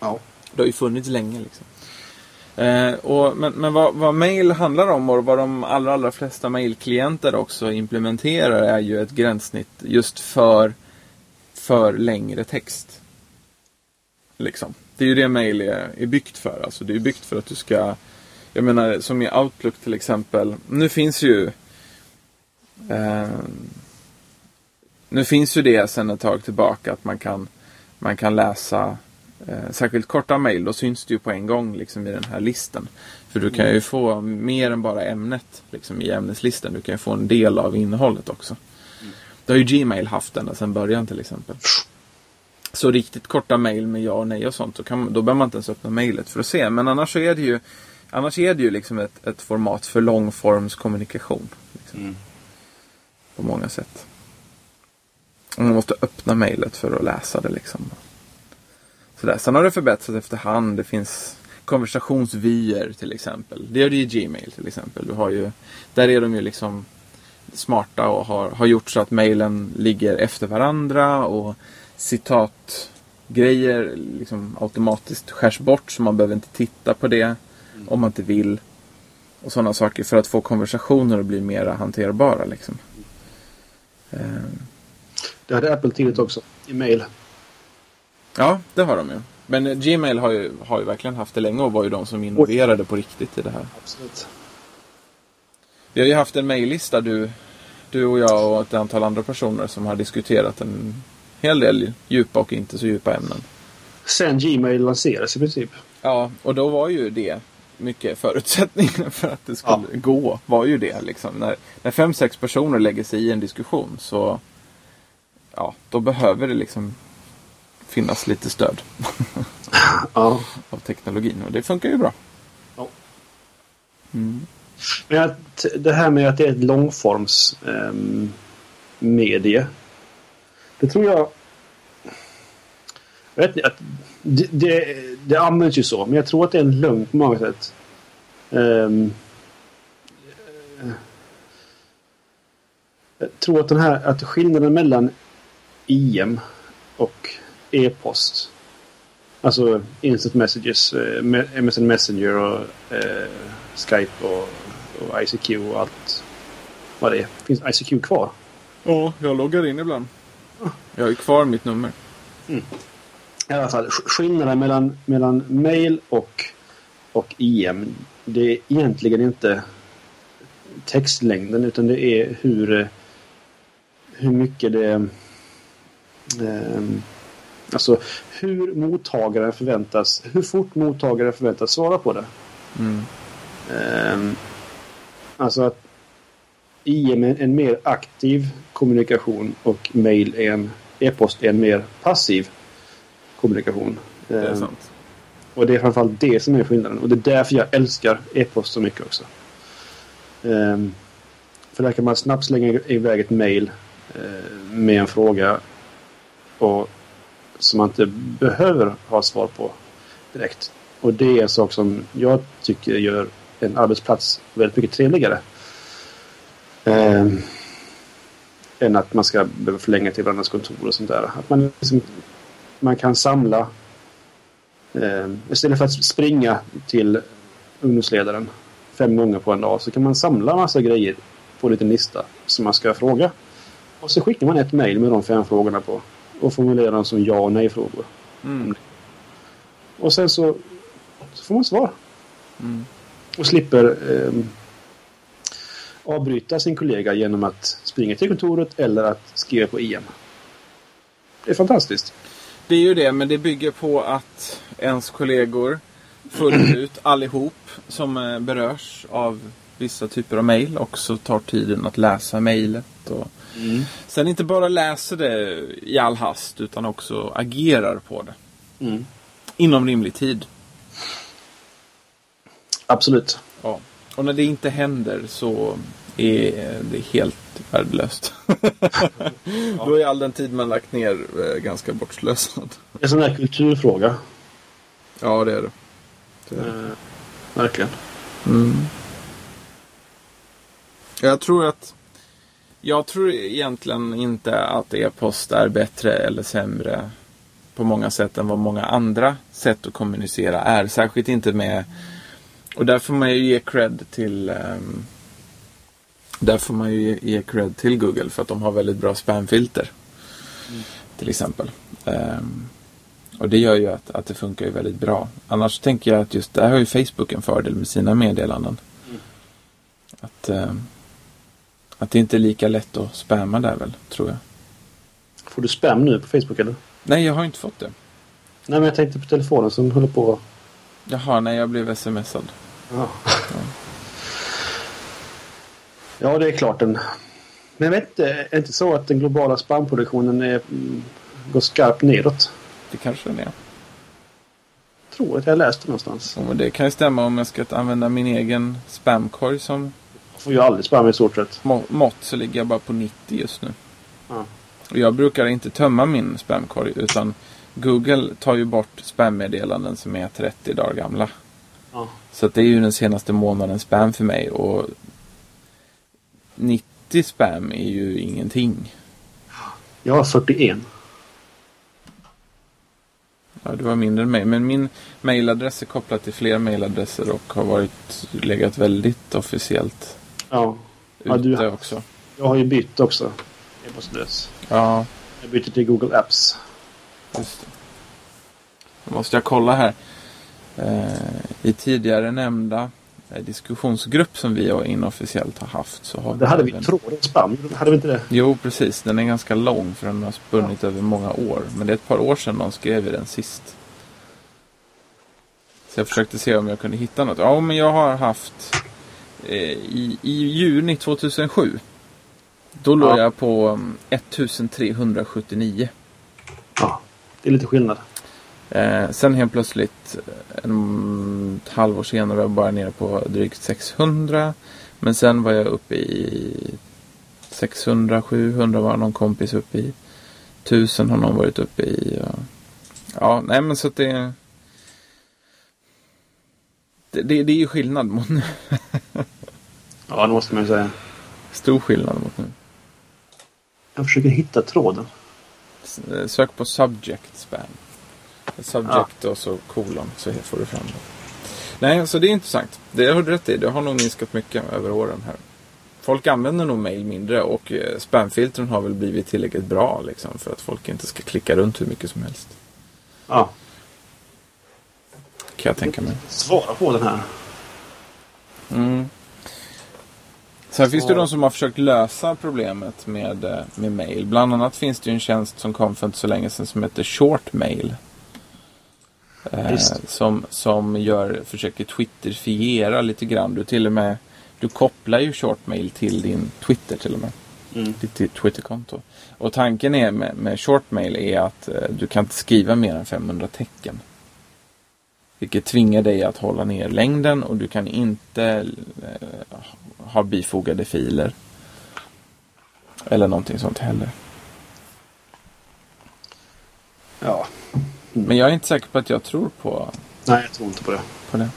Ja. Det har ju funnits länge liksom. Eh, och, men men vad, vad mail handlar om och vad de allra, allra flesta mailklienter också implementerar är ju ett gränssnitt just för, för längre text. Liksom. Det är ju det mail är, är byggt för. Alltså det är byggt för att du ska Jag menar som i Outlook till exempel. Nu finns ju eh, nu finns ju det sedan ett tag tillbaka att man kan, man kan läsa eh, särskilt korta mejl. Då syns det ju på en gång liksom, i den här listan. För du kan ju få mer än bara ämnet liksom, i ämneslistan. Du kan ju få en del av innehållet också. Det har ju Gmail haft ända sedan början till exempel. Så riktigt korta mejl med ja och nej och sånt, då, kan, då behöver man inte ens öppna mejlet för att se. Men annars så är det ju, annars är det ju liksom ett, ett format för långformskommunikation. Liksom. Mm. På många sätt. Man måste öppna mejlet för att läsa det liksom. Sådär. Sen har det förbättrats efterhand. Det finns konversationsvyer till exempel. Det gör det i Gmail till exempel. Du har ju, där är de ju liksom smarta och har, har gjort så att mejlen ligger efter varandra och citatgrejer liksom automatiskt skärs bort så man behöver inte titta på det om man inte vill. Och sådana saker för att få konversationer att bli mer hanterbara. Liksom. Det hade Apple tidigt också, i mail. Ja, det har de ju. Men Gmail har ju, har ju verkligen haft det länge och var ju de som innoverade på riktigt i det här. Absolut. Vi har ju haft en mejllista, du, du och jag och ett antal andra personer som har diskuterat en hel del djupa och inte så djupa ämnen. Sen Gmail lanserades i princip. Ja, och då var ju det mycket förutsättningen för att det skulle Ja. gå. Var ju det liksom. När, när fem, sex personer lägger sig i en diskussion så ja, då behöver det liksom finnas lite stöd Ja. av teknologin och det funkar ju bra. Ja. Mm. Men att, det här med att det är ett långforms ehm, medie. Det tror jag... Vet inte, att det, det, det används ju så, men jag tror att det är en lögn på många sätt. Eh, jag tror att den här att skillnaden mellan IM och e-post Alltså instant messages, eh, MSN Messenger och eh, Skype och, och ICQ och allt vad det är. Finns ICQ kvar? Ja, jag loggar in ibland. Jag har kvar mitt nummer. I alla fall, sk- skillnaden mellan, mellan mail och, och IM det är egentligen inte textlängden utan det är hur, eh, hur mycket det... ehm, alltså hur mottagaren förväntas, hur fort mottagaren förväntas svara på det. Mm. Ehm, alltså att IM är en mer aktiv kommunikation och mail är en e-post är en mer passiv kommunikation. Det är Ehm, sant. och det är framförallt det som är skillnaden. Och det är därför jag älskar e-post så mycket också. Ehm, för där kan man snabbt slänga iväg ett mail eh, med en fråga och, som man inte behöver ha svar på direkt. Och det är en sak som jag tycker gör en arbetsplats väldigt mycket trevligare. Eh, än att man ska behöva förlänga till varandras kontor och sånt där. Att man, liksom, man kan samla Eh, istället för att springa till ungdomsledaren fem gånger på en dag så kan man samla massa grejer på en liten lista som man ska fråga. Och så skickar man ett mejl med de fem frågorna på och formulerar dem som ja och nej-frågor. Mm. Och sen så, så får man svar. Mm. Och slipper eh, avbryta sin kollega genom att springa till kontoret eller att skriva på IM. Det är fantastiskt. Det är ju det, men det bygger på att ens kollegor fullt ut, allihop som eh, berörs av vissa typer av mejl också tar tiden att läsa mejlet. Och sen inte bara läser det i all hast utan också agerar på det. Mm. Inom rimlig tid. Absolut. Ja. Och när det inte händer så är det helt värdelöst. Då är all den tid man lagt ner eh, ganska bortslösad. Det är en sån här kulturfråga. Ja, det är det. det, är det. Eh, verkligen. Mm. Jag tror att jag tror egentligen inte att e-post är bättre eller sämre på många sätt än vad många andra sätt att kommunicera är. Särskilt inte med och där får man ju ge cred till um, där får man ju ge, cred till Google för att de har väldigt bra spamfilter. Till exempel. Ehm, och det gör ju att, att det funkar ju väldigt bra. Annars tänker jag att just där har ju Facebook en fördel med sina meddelanden. Att, ehm, att det inte är lika lätt att spamma där väl, tror jag. Får du spam nu på Facebook eller? Nej, jag har inte fått det. Nej, men jag tänkte på telefonen som håller på. Jaha, nej, jag blev smsad. Ja. ja, det är klart den. Men vet inte, är det inte så att den globala spamproduktionen är, går skarpt nedåt? Det kanske den är. Jag tror att jag läste någonstans. Ja, men det kan ju stämma om jag ska använda min egen spamkorg som får ju aldrig spam i stort sett. må- mått så ligger jag bara på 90 just nu. Ja. Och jag brukar inte tömma min spamkorg utan Google tar ju bort spammeddelanden som är 30 dagar gamla. Ja. Så det är ju den senaste månadens spam för mig och 90 spam är ju ingenting. Jag har 41. Ja, det var mindre än mig. Men min mailadress är kopplad till fler mailadresser och har varit legat väldigt officiellt Ja. Ja, ute du- också. Jag har ju bytt också. E-postadress. Ja, Jag bytte till Google Apps. just det. Då måste jag kolla här. Eh, I tidigare nämnda eh, diskussionsgrupp som vi inofficiellt har haft så har Det hade vi även- tråden spam. Hade vi inte det? Jo, precis. Den är ganska lång för den har spunnit över många år. Men det är ett par år sedan de skrev i den sist. Så jag försökte se om jag kunde hitta något. Ja, men jag har haft i, i juni 2007. Då låg Ja. jag på um, 1379. Ja. Det är lite skillnad. Eh, sen helt plötsligt eh, en, ett halvår senare var jag bara nere på drygt 600. Men sen var jag uppe i 600, 700 var någon kompis uppe i. 1000 har någon varit uppe i. Ja, ja nej men så att det, det, det, det är ju skillnad mot nu. Ja, det måste man ju säga. Stor skillnad mot nu. Jag försöker hitta tråden. Eh, Sök på subject spam. Subject och så kolon så får du fram det. Nej, så det är intressant. Det har du rätt i. Det har nog minskat mycket över åren här. Folk använder nog mail mindre och eh, spamfiltren har väl blivit tillräckligt bra liksom, för att folk inte ska klicka runt hur mycket som helst. Ja. Kan jag tänka mig. Svara på den här. Mm. Sen finns det de som har försökt lösa problemet med, eh, med mail. Bland annat finns det ju en tjänst som kom för inte så länge sedan som heter Shortmail. Eh, som som gör, försöker twitterfiera lite grann. Du till och med du kopplar ju Shortmail till din Twitter till och med. Mm. Ditt Twitterkonto. Och tanken är med, med Shortmail är att eh, du kan inte skriva mer än 500 tecken. Vilket tvingar dig att hålla ner längden och du kan inte eh, ha bifogade filer. Eller någonting sånt heller. Ja. Men jag är inte säker på att jag tror på, Nej, jag tror inte på det. på det.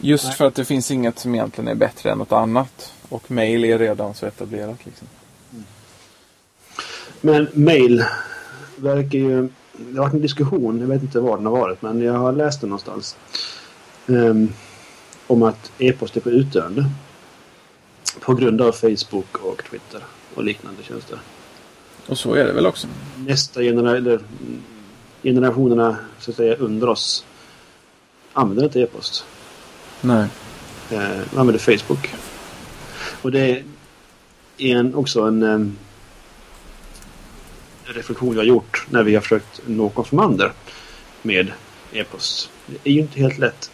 Just Nej. för att det finns inget som egentligen är bättre än något annat. Och mail är redan så etablerat. Liksom. Men mail verkar ju... Det har varit en diskussion, jag vet inte var den har varit, men jag har läst den någonstans. Ehm, om att e-post är på utdöende. På grund av Facebook och Twitter och liknande tjänster. Och så är det väl också. Nästa genera eller, mm, generationerna så att säga, under oss använder inte e-post. Nej. Eh, man använder Facebook. Och det är en, också en eh, reflektion jag har gjort när vi har försökt nå konfirmander med e-post. Det är ju inte helt lätt.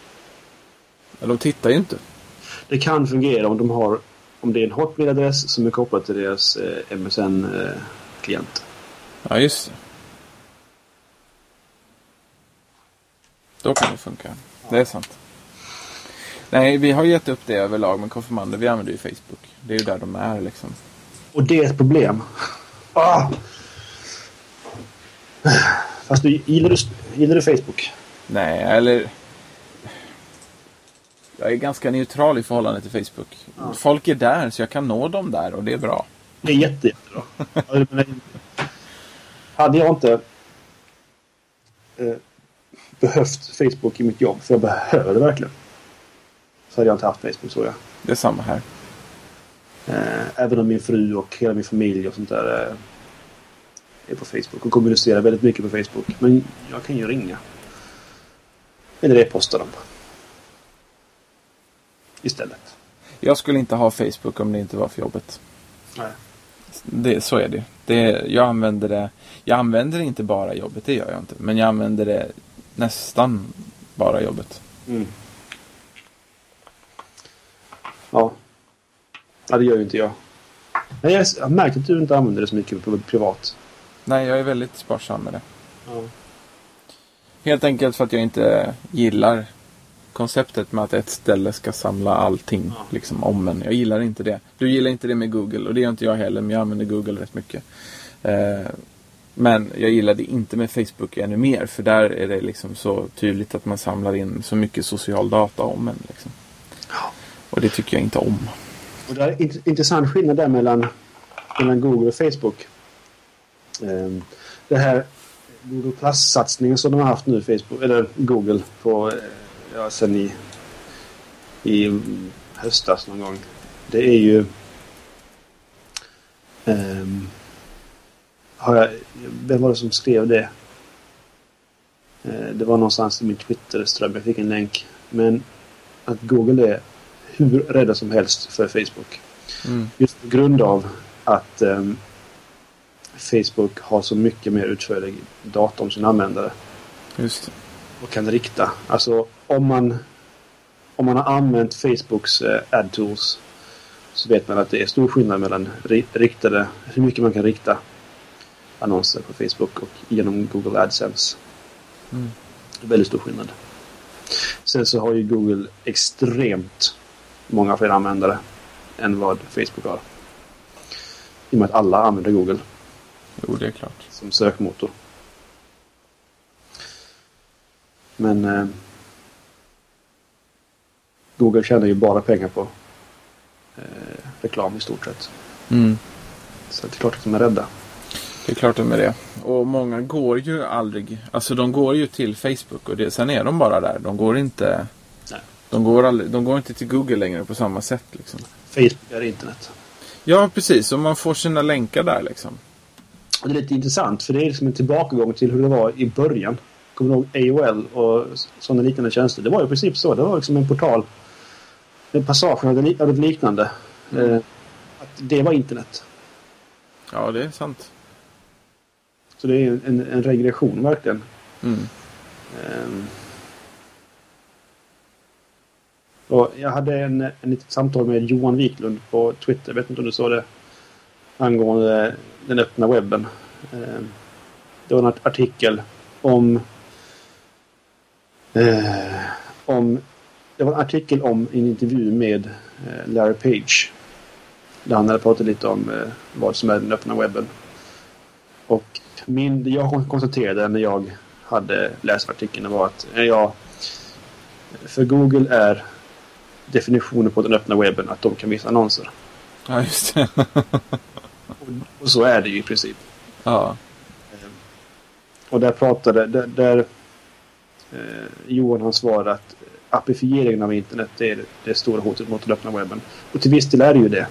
Men de tittar ju inte. Det kan fungera om de har om det är en Hotmail-adress som är kopplad till deras eh, MSN-klient. Ja, just det. Då kan det funka. Det är sant. Nej, vi har gett upp det överlag med konfirmander. Vi använder ju Facebook. Det är ju där de är liksom. Och det är ett problem. Ah! Fast du, gillar, du, gillar du Facebook? Nej, eller... Jag är ganska neutral i förhållande till Facebook. Ja. Folk är där, så jag kan nå dem där och det är bra. Det är jätte, jättebra. Ja, men, hade jag inte eh, behövt Facebook i mitt jobb, för jag behöver det verkligen, så hade jag inte haft Facebook tror jag. Det är samma här. Eh, även om min fru och hela min familj och sånt där eh, är på Facebook och kommunicerar väldigt mycket på Facebook. Men jag kan ju ringa. Eller e-posta dem. Istället. Jag skulle inte ha Facebook om det inte var för jobbet. Nej. Det, så är det. det. Jag använder det. Jag använder det inte bara jobbet, det gör jag inte. Men jag använder det nästan bara jobbet. Mm. Ja. Ja, det gör ju inte jag. Nej, jag har märkt att du inte använder det så mycket på privat. Nej, jag är väldigt sparsam med det. Ja. Helt enkelt för att jag inte gillar konceptet med att ett ställe ska samla allting Ja. liksom om en. Jag gillar inte det. Du gillar inte det med Google och det gör inte jag heller men jag använder Google rätt mycket. Eh, men jag gillar det inte med Facebook ännu mer för där är det liksom så tydligt att man samlar in så mycket social data om en. Liksom. Ja. Och det tycker jag inte om. Och det är en int- intressant skillnad där mellan, mellan Google och Facebook. Ehm, det här Google Plus-satsningen som de har haft nu, Facebook, eller Google, på, eh, ja, sen i, i höstas någon gång. Det är ju... ehm, har jag, vem var det som skrev det? Eh, det var någonstans i min Twitter-ström. Jag fick en länk. Men att Google är hur rädda som helst för Facebook. Mm. Just på grund av att um, Facebook har så mycket mer utförlig data om sina användare. Just. Och kan rikta. Alltså om man, om man har använt Facebooks uh, ad tools så vet man att det är stor skillnad mellan riktade, hur mycket man kan rikta annonser på Facebook och genom Google AdSense. Mm. Väldigt stor skillnad. Sen så har ju Google extremt många fler användare än vad Facebook har. I och med att alla använder Google. Jo, det är klart. Som sökmotor. Men eh, Google tjänar ju bara pengar på eh, reklam i stort sett. Mm. Så det är klart att de är rädda. Det är klart de är det. Och många går ju aldrig. Alltså de går ju till Facebook och det, sen är de bara där. De går inte. Nej. De går, aldrig, de går inte till Google längre på samma sätt. Liksom. Facebook är internet. Ja, precis. Och man får sina länkar där liksom. Och det är lite intressant för det är liksom en tillbakagång till hur det var i början. Kommer du ihåg AOL och sådana liknande tjänster? Det var ju i princip så. Det var liksom en portal. En passage av det liknande. Mm. Eh, att det var internet. Ja, det är sant. Så det är en, en regression verkligen. Mm. Um, och jag hade en, en litet samtal med Johan Wiklund på Twitter. Jag vet inte om du såg det. Angående den öppna webben. Eh, det var en artikel om eh, om det var en artikel om en intervju med eh, Larry Page. Där han hade pratat lite om vad som är den öppna webben. Och min, det jag konstaterade när jag hade läst artikeln var att jag, för Google är definitionen på den öppna webben att de kan visa annonser. Ja, just det. och, och, så är det ju i princip. Ja. Och där pratade, där, där eh, Johan han svarade att appifieringen av internet det är det stora hotet mot den öppna webben. Och till viss del är det ju det.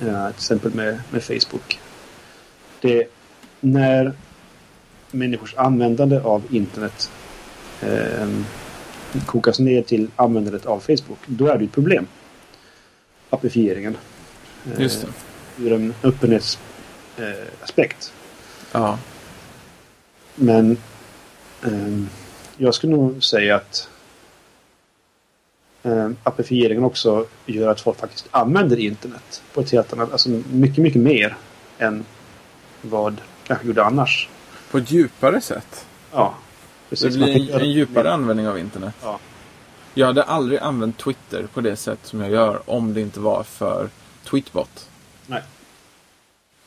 Eh, till exempel med, med Facebook. Det, när människors användande av internet eh, kokas ner till användandet av Facebook, då är det ett problem. Appifieringen. Eh, Just det. Ur en öppenhetsaspekt. Eh, ja. Men eh, jag skulle nog säga att eh, appifieringen också gör att folk faktiskt använder internet på ett helt annat, alltså mycket, mycket mer än vad kanske gjorde annars. På ett djupare sätt? Ja. Precis. Det blir en, en djupare användning av internet. Ja. Jag hade aldrig använt Twitter på det sätt som jag gör om det inte var för Tweetbot. Nej.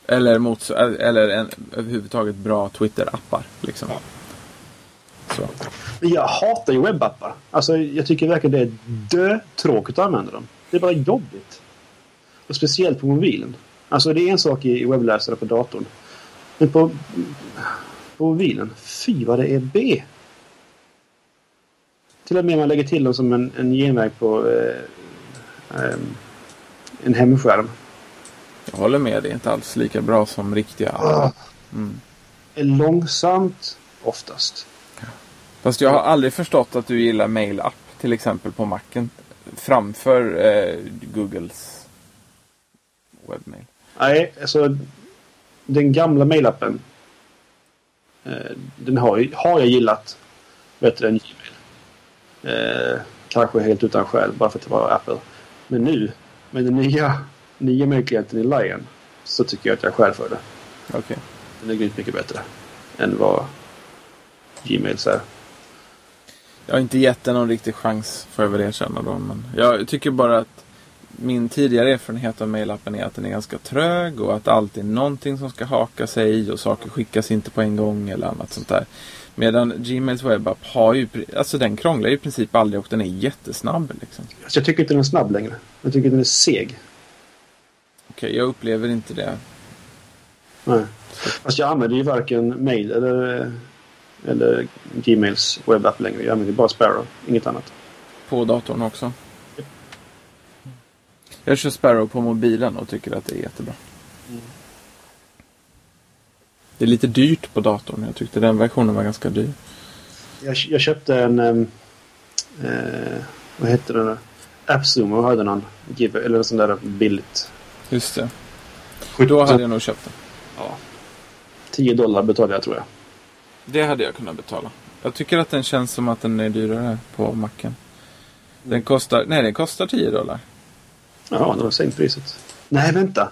Eller, mot, eller en, överhuvudtaget bra Twitter-appar. Liksom. Ja. Så. Jag hatar ju webbappar. Alltså, jag tycker verkligen det är dö-tråkigt att använda dem. Det är bara jobbigt. Och speciellt på mobilen. Alltså det är en sak i webbläsare på datorn. Men på, på mobilen, fy vad det är B. Till och med man lägger till dem som en, en genväg på eh, eh, en hemskärm. Jag håller med, det är inte alls lika bra som riktiga. Ah. Mm. Långsamt oftast. Fast jag har aldrig förstått att du gillar mail app till exempel på macken framför eh, Googles webbmail. Nej, alltså den gamla mailappen eh, den har, har jag gillat bättre än Gmail. Eh, kanske helt utan skäl bara för att det var Apple. Men nu med den nya, nya mailklienten i Lion så tycker jag att jag är skäl för det. Okej. Okay. Den är grymt mycket bättre än vad Gmails är. Jag har inte gett den någon riktig chans får jag väl erkänna då. Men jag tycker bara att min tidigare erfarenhet av mailappen är att den är ganska trög och att det alltid är någonting som ska haka sig i och saker skickas inte på en gång eller annat sånt där. Medan Gmails webbapp har ju, alltså den krånglar ju i princip aldrig och den är jättesnabb. Liksom. Alltså jag tycker inte den är snabb längre. Jag tycker den är seg. Okej, jag upplever inte det. Nej. Fast jag använder ju varken mail eller, eller Gmails webbapp längre. Jag använder bara Sparrow, inget annat. På datorn också? Jag kör Sparrow på mobilen och tycker att det är jättebra. Mm. Det är lite dyrt på datorn. Jag tyckte den versionen var ganska dyr. Jag, jag köpte en... ehm, Eh, vad heter det? där? AppZoom, vad hade någon? Give, eller en sån där billigt. Just det. Då hade jag nog köpt den. Ja. 10 dollar betalade jag tror jag. Det hade jag kunnat betala. Jag tycker att den känns som att den är dyrare på macken. Den kostar, nej den kostar 10 dollar. Ja, det var sänkt priset. Nej, vänta.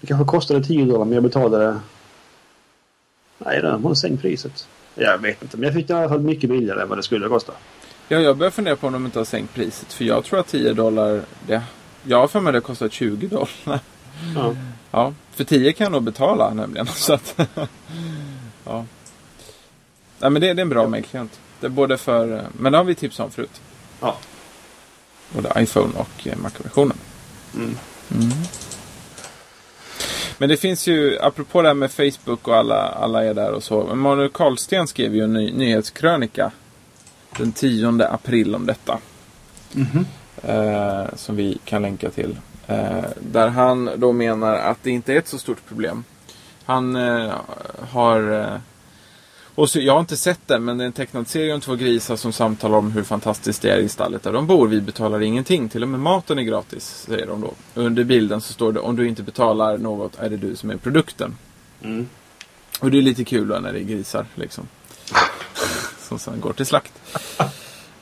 Det kanske kostade 10 dollar men jag betalade... Nej, den har sänkt priset. Jag vet inte, men jag fick det i alla fall mycket billigare än vad det skulle kosta. Ja, jag börjar fundera på om de inte har sänkt priset. För jag tror att 10 dollar, det, jag har för mig det kostar 20 dollar. Ja. Ja, för 10 kan jag nog betala nämligen. Så att, ja. Nej, men det, det är en bra mailklient. Det är både för, men det har vi tipsat om förut. ja. Både iPhone och eh, Mac-versionen. Mm. Men det finns ju, apropå det här med Facebook och alla, alla är där och så. Manuel Karlsten skrev ju en ny, nyhetskrönika den 10 april om detta. Eh, som vi kan länka till. Eh, där han då menar att det inte är ett så stort problem. Han eh, har... Eh, och så, jag har inte sett den, men det är en tecknad serie om två grisar som samtalar om hur fantastiskt det är i stallet där de bor. Vi betalar ingenting, till och med maten är gratis, säger de då. Under bilden så står det om du inte betalar något är det du som är produkten. Mm. Och det är lite kul då när det är grisar liksom. som sen går till slakt.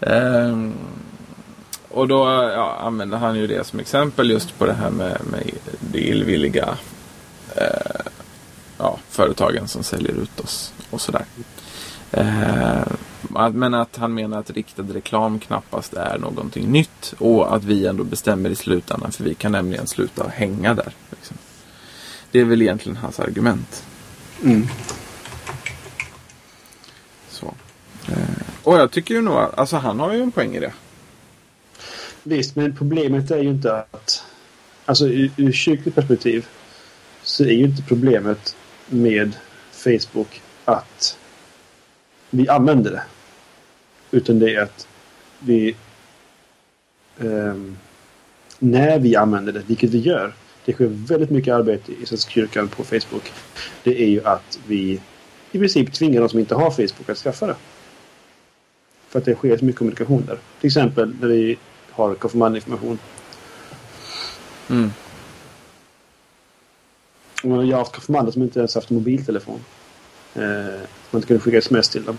Ehm, och då ja, använder han ju det som exempel just på det här med, med det illvilliga eh, ja, företagen som säljer ut oss och sådär. Eh, men att han menar att riktad reklam knappast är någonting nytt och att vi ändå bestämmer i slutändan för vi kan nämligen sluta hänga där. Liksom. Det är väl egentligen hans argument. Mm. Så. Eh, och jag tycker ju nog att alltså, han har ju en poäng i det. Visst, men problemet är ju inte att... Alltså ur, ur kyrkligt perspektiv så är ju inte problemet med Facebook att vi använder det. Utan det är att vi... Eh, när vi använder det, vilket vi gör. Det sker väldigt mycket arbete i Svenska kyrkan på Facebook. Det är ju att vi i princip tvingar de som inte har Facebook att skaffa det. För att det sker så mycket kommunikation där. Till exempel när vi har konfirmandinformation. Mm. Och Jag har haft konfirmander som inte ens haft mobiltelefon. Eh, man inte kunde skicka sms till dem.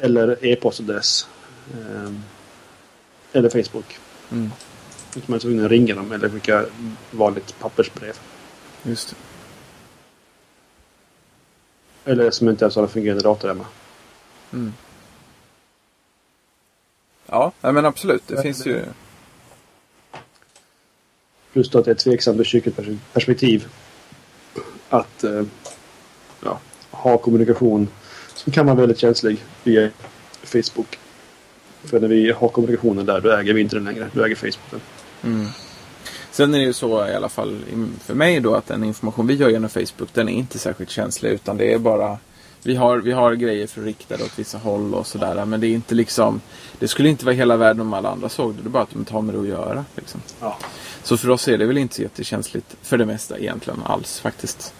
Eller e-postadress. Eh, eller Facebook. Mm. Utan man är tvungen att ringa dem eller skicka vanligt pappersbrev. Just det. Eller som inte ens har en fungerande dator hemma. Mm. Ja, men absolut. Det finns ju... Plus då att det är tveksamt ur kyrkligt pers- perspektiv. Att eh, ja, ha kommunikation som kan vara väldigt känslig via Facebook. För när vi har kommunikationen där, då äger vi inte den längre. Då äger Facebook den. Mm. Sen är det ju så i alla fall för mig då att den information vi gör genom Facebook den är inte särskilt känslig utan det är bara vi har, vi har grejer för att rikta det åt vissa håll och sådär men det är inte liksom Det skulle inte vara hela världen om alla andra såg det. Det är bara att de inte har med det att göra. Liksom. Ja. Så för oss är det väl inte så jättekänsligt för det mesta egentligen alls faktiskt.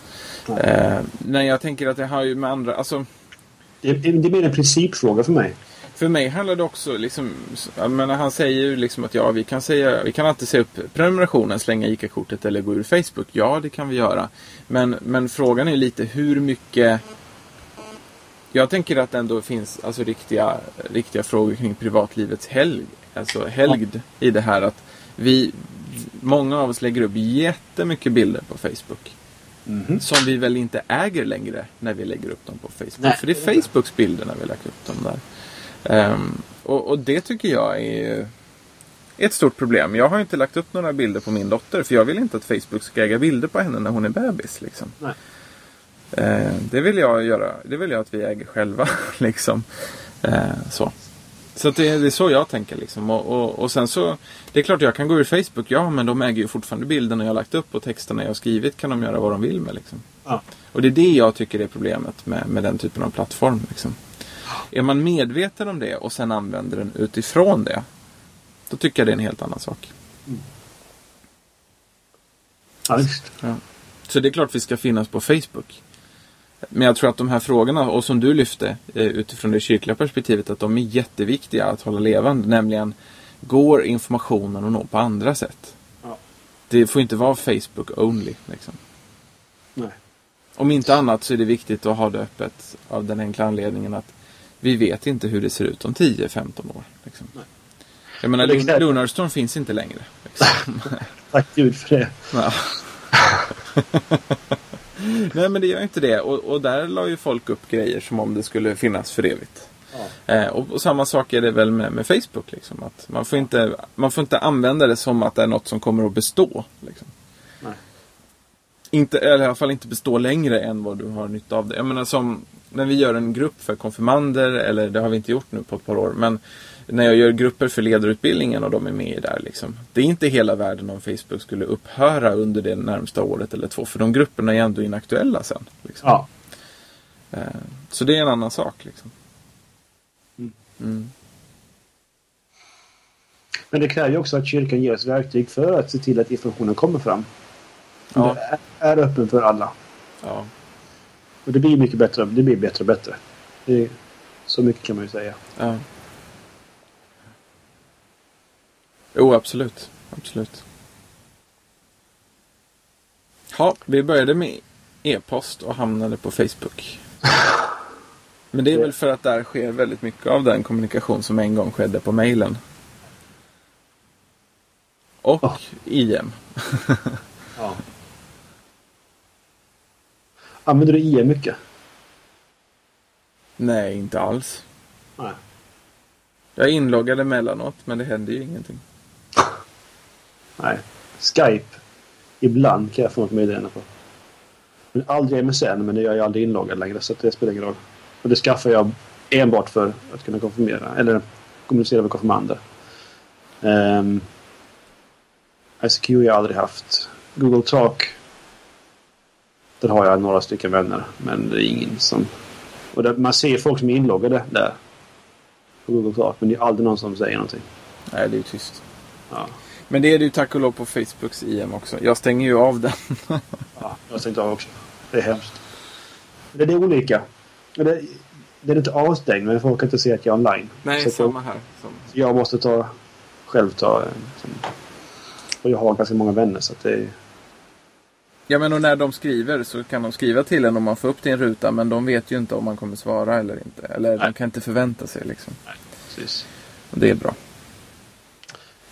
Eh, nej, jag tänker att det har ju med andra, alltså Det, det är mer en principfråga för mig. För mig handlar det också liksom, jag menar, han säger ju liksom att ja, vi kan säga, vi kan alltid säga upp prenumerationen, slänga ICA-kortet eller gå ur Facebook. Ja, det kan vi göra. Men, men frågan är lite hur mycket jag tänker att det ändå finns alltså, riktiga, riktiga frågor kring privatlivets helg, alltså helgd i det här att vi, många av oss lägger upp jättemycket bilder på Facebook. Som vi väl inte äger längre när vi lägger upp dem på Facebook. Nej, För det är Facebooks bilder när vi lägger upp dem där. Ehm, och, och det tycker jag är ett stort problem. Jag har inte lagt upp några bilder på min dotter för jag vill inte att Facebook ska äga bilder på henne när hon är bebis. Liksom. Nej. Ehm, det vill jag göra. Det vill jag att vi äger själva. liksom. Ehm, så så det, det är så jag tänker. Liksom. Och, och, och sen så, det är klart jag kan gå ur Facebook, ja men de äger ju fortfarande bilderna jag har lagt upp och texterna jag har skrivit kan de göra vad de vill med. Liksom. Ja. Och det är det jag tycker är problemet med, med den typen av plattform. Liksom. Är man medveten om det och sen använder den utifrån det, då tycker jag det är en helt annan sak. Ja, visst. Så Så det är klart vi ska finnas på Facebook. Men jag tror att de här frågorna, och som du lyfte eh, utifrån det kyrkliga perspektivet, att de är jätteviktiga att hålla levande. Nämligen, går informationen att nå på andra sätt? Ja. Det får inte vara Facebook only. Liksom. Nej. Om inte annat så är det viktigt att ha det öppet av den enkla anledningen att vi vet inte hur det ser ut om 10-15 år. Liksom. Nej. Jag menar, Det kräver- Lunarstorm finns inte längre. Liksom. Tack Gud för det. Nej men det gör inte det. Och, och där la ju folk upp grejer som om det skulle finnas för evigt. Ja. Eh, och, och samma sak är det väl med, med Facebook. Liksom, att man, får inte, man får inte använda det som att det är något som kommer att bestå. Liksom. Inte, eller i alla fall inte bestå längre än vad du har nytta av det. Jag menar som när vi gör en grupp för konfirmander, eller det har vi inte gjort nu på ett par år. Men när jag gör grupper för ledarutbildningen och de är med där. Liksom. Det är inte hela världen om Facebook skulle upphöra under det närmsta året eller två. För de grupperna är ändå inaktuella sen. Liksom. Ja. Eh, Så det är en annan sak. Liksom. Mm. Mm. Men det kräver ju också att kyrkan ger oss verktyg för att se till att informationen kommer fram. Ja. Det är öppen för alla. Ja. Och det blir mycket bättre. Det blir bättre och bättre. Det så mycket kan man ju säga. Ja. Jo, absolut. Absolut. Ja, vi började med e-post och hamnade på Facebook. Men det är väl för att där sker väldigt mycket av den kommunikation som en gång skedde på mejlen. Och Ja. IM. Ja. Använder du IM mycket? Nej, inte alls. Nej. Jag är inloggad emellanåt, men det händer ju ingenting. Nej. Skype. Ibland kan jag få något meddelande på. Men aldrig MSN, men det är jag aldrig inloggad längre så det spelar ingen roll. Och det skaffar jag enbart för att kunna konfirmera, eller kommunicera med konfirmander. Um, ICQ har jag aldrig haft. Google Talk. Där har jag några stycken vänner, men det är ingen som... Och där, man ser folk som är inloggade där. På Google Talk, men det är aldrig någon som säger någonting. Nej, det är ju tyst. Ja. Men det är det ju tack och lov på Facebooks IM också. Jag stänger ju av den. Ja, jag stängt av också. Det är hemskt. Det, det är olika. Det, det är inte avstängd, men folk kan inte se att jag är online. Nej, Så samma här. Som... jag, måste ta, själv ta... Och jag har ganska många vänner så att det är... Ja men och när de skriver så kan de skriva till en om man får upp din ruta men de vet ju inte om man kommer svara eller inte. Eller de Nej. kan inte förvänta sig liksom. Precis. Och det är bra,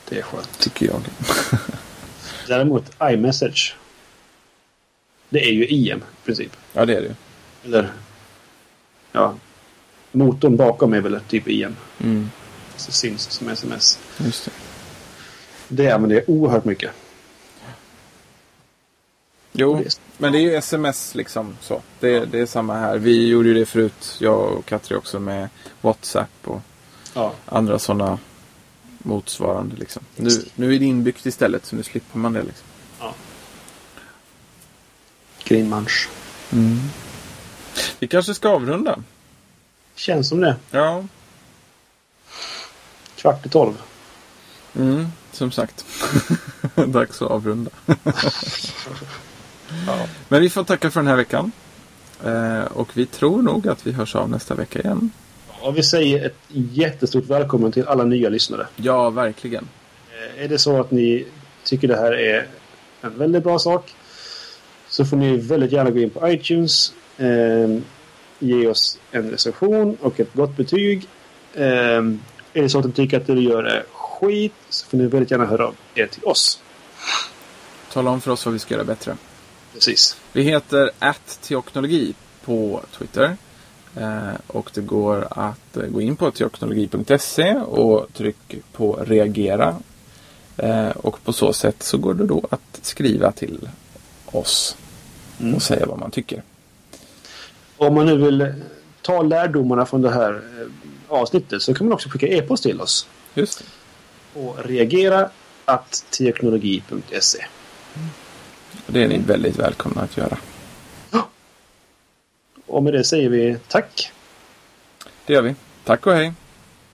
Det är skönt. tycker jag. Däremot iMessage. Det är ju IM i princip. Ja det är det ju. Eller... Ja. Motorn bakom är väl typ IM. Mm, Så syns som sms. just det. Det använder jag oerhört mycket. Jo, men det är ju sms liksom så. Det, det är samma här. Vi gjorde ju det förut, jag och Katri också med WhatsApp och Ja. andra sådana motsvarande liksom. Nu, nu är det inbyggt istället så nu slipper man det liksom. ja. Greenmunch. Vi kanske ska avrunda. Känns som det. Ja, Kvart i tolv. mm, som sagt. Dags att avrunda. Ja. Men vi får tacka för den här veckan. Eh, och vi tror nog att vi hörs av nästa vecka igen. Och vi säger ett jättestort välkommen till alla nya lyssnare. Ja, verkligen. Eh, Är det så att ni tycker det här är en väldigt bra sak så får ni väldigt gärna gå in på iTunes. Eh, ge oss en recension och ett gott betyg. Eh, är det så att ni tycker att det du gör är skit så får ni väldigt gärna höra av er till oss. Tala om för oss vad vi ska göra bättre. Precis. Vi heter teoknologi på Twitter. Eh, och det går att eh, gå in på teoknologi.se och tryck på reagera. Eh, och på så sätt så går det då att skriva till oss Mm. och säga vad man tycker. Om man nu vill ta lärdomarna från det här avsnittet så kan man också skicka e-post till oss. Just det. Och reagera att teknologi.se. Det är ni väldigt välkomna att göra. Och med det säger vi tack. Det gör vi. Tack och hej!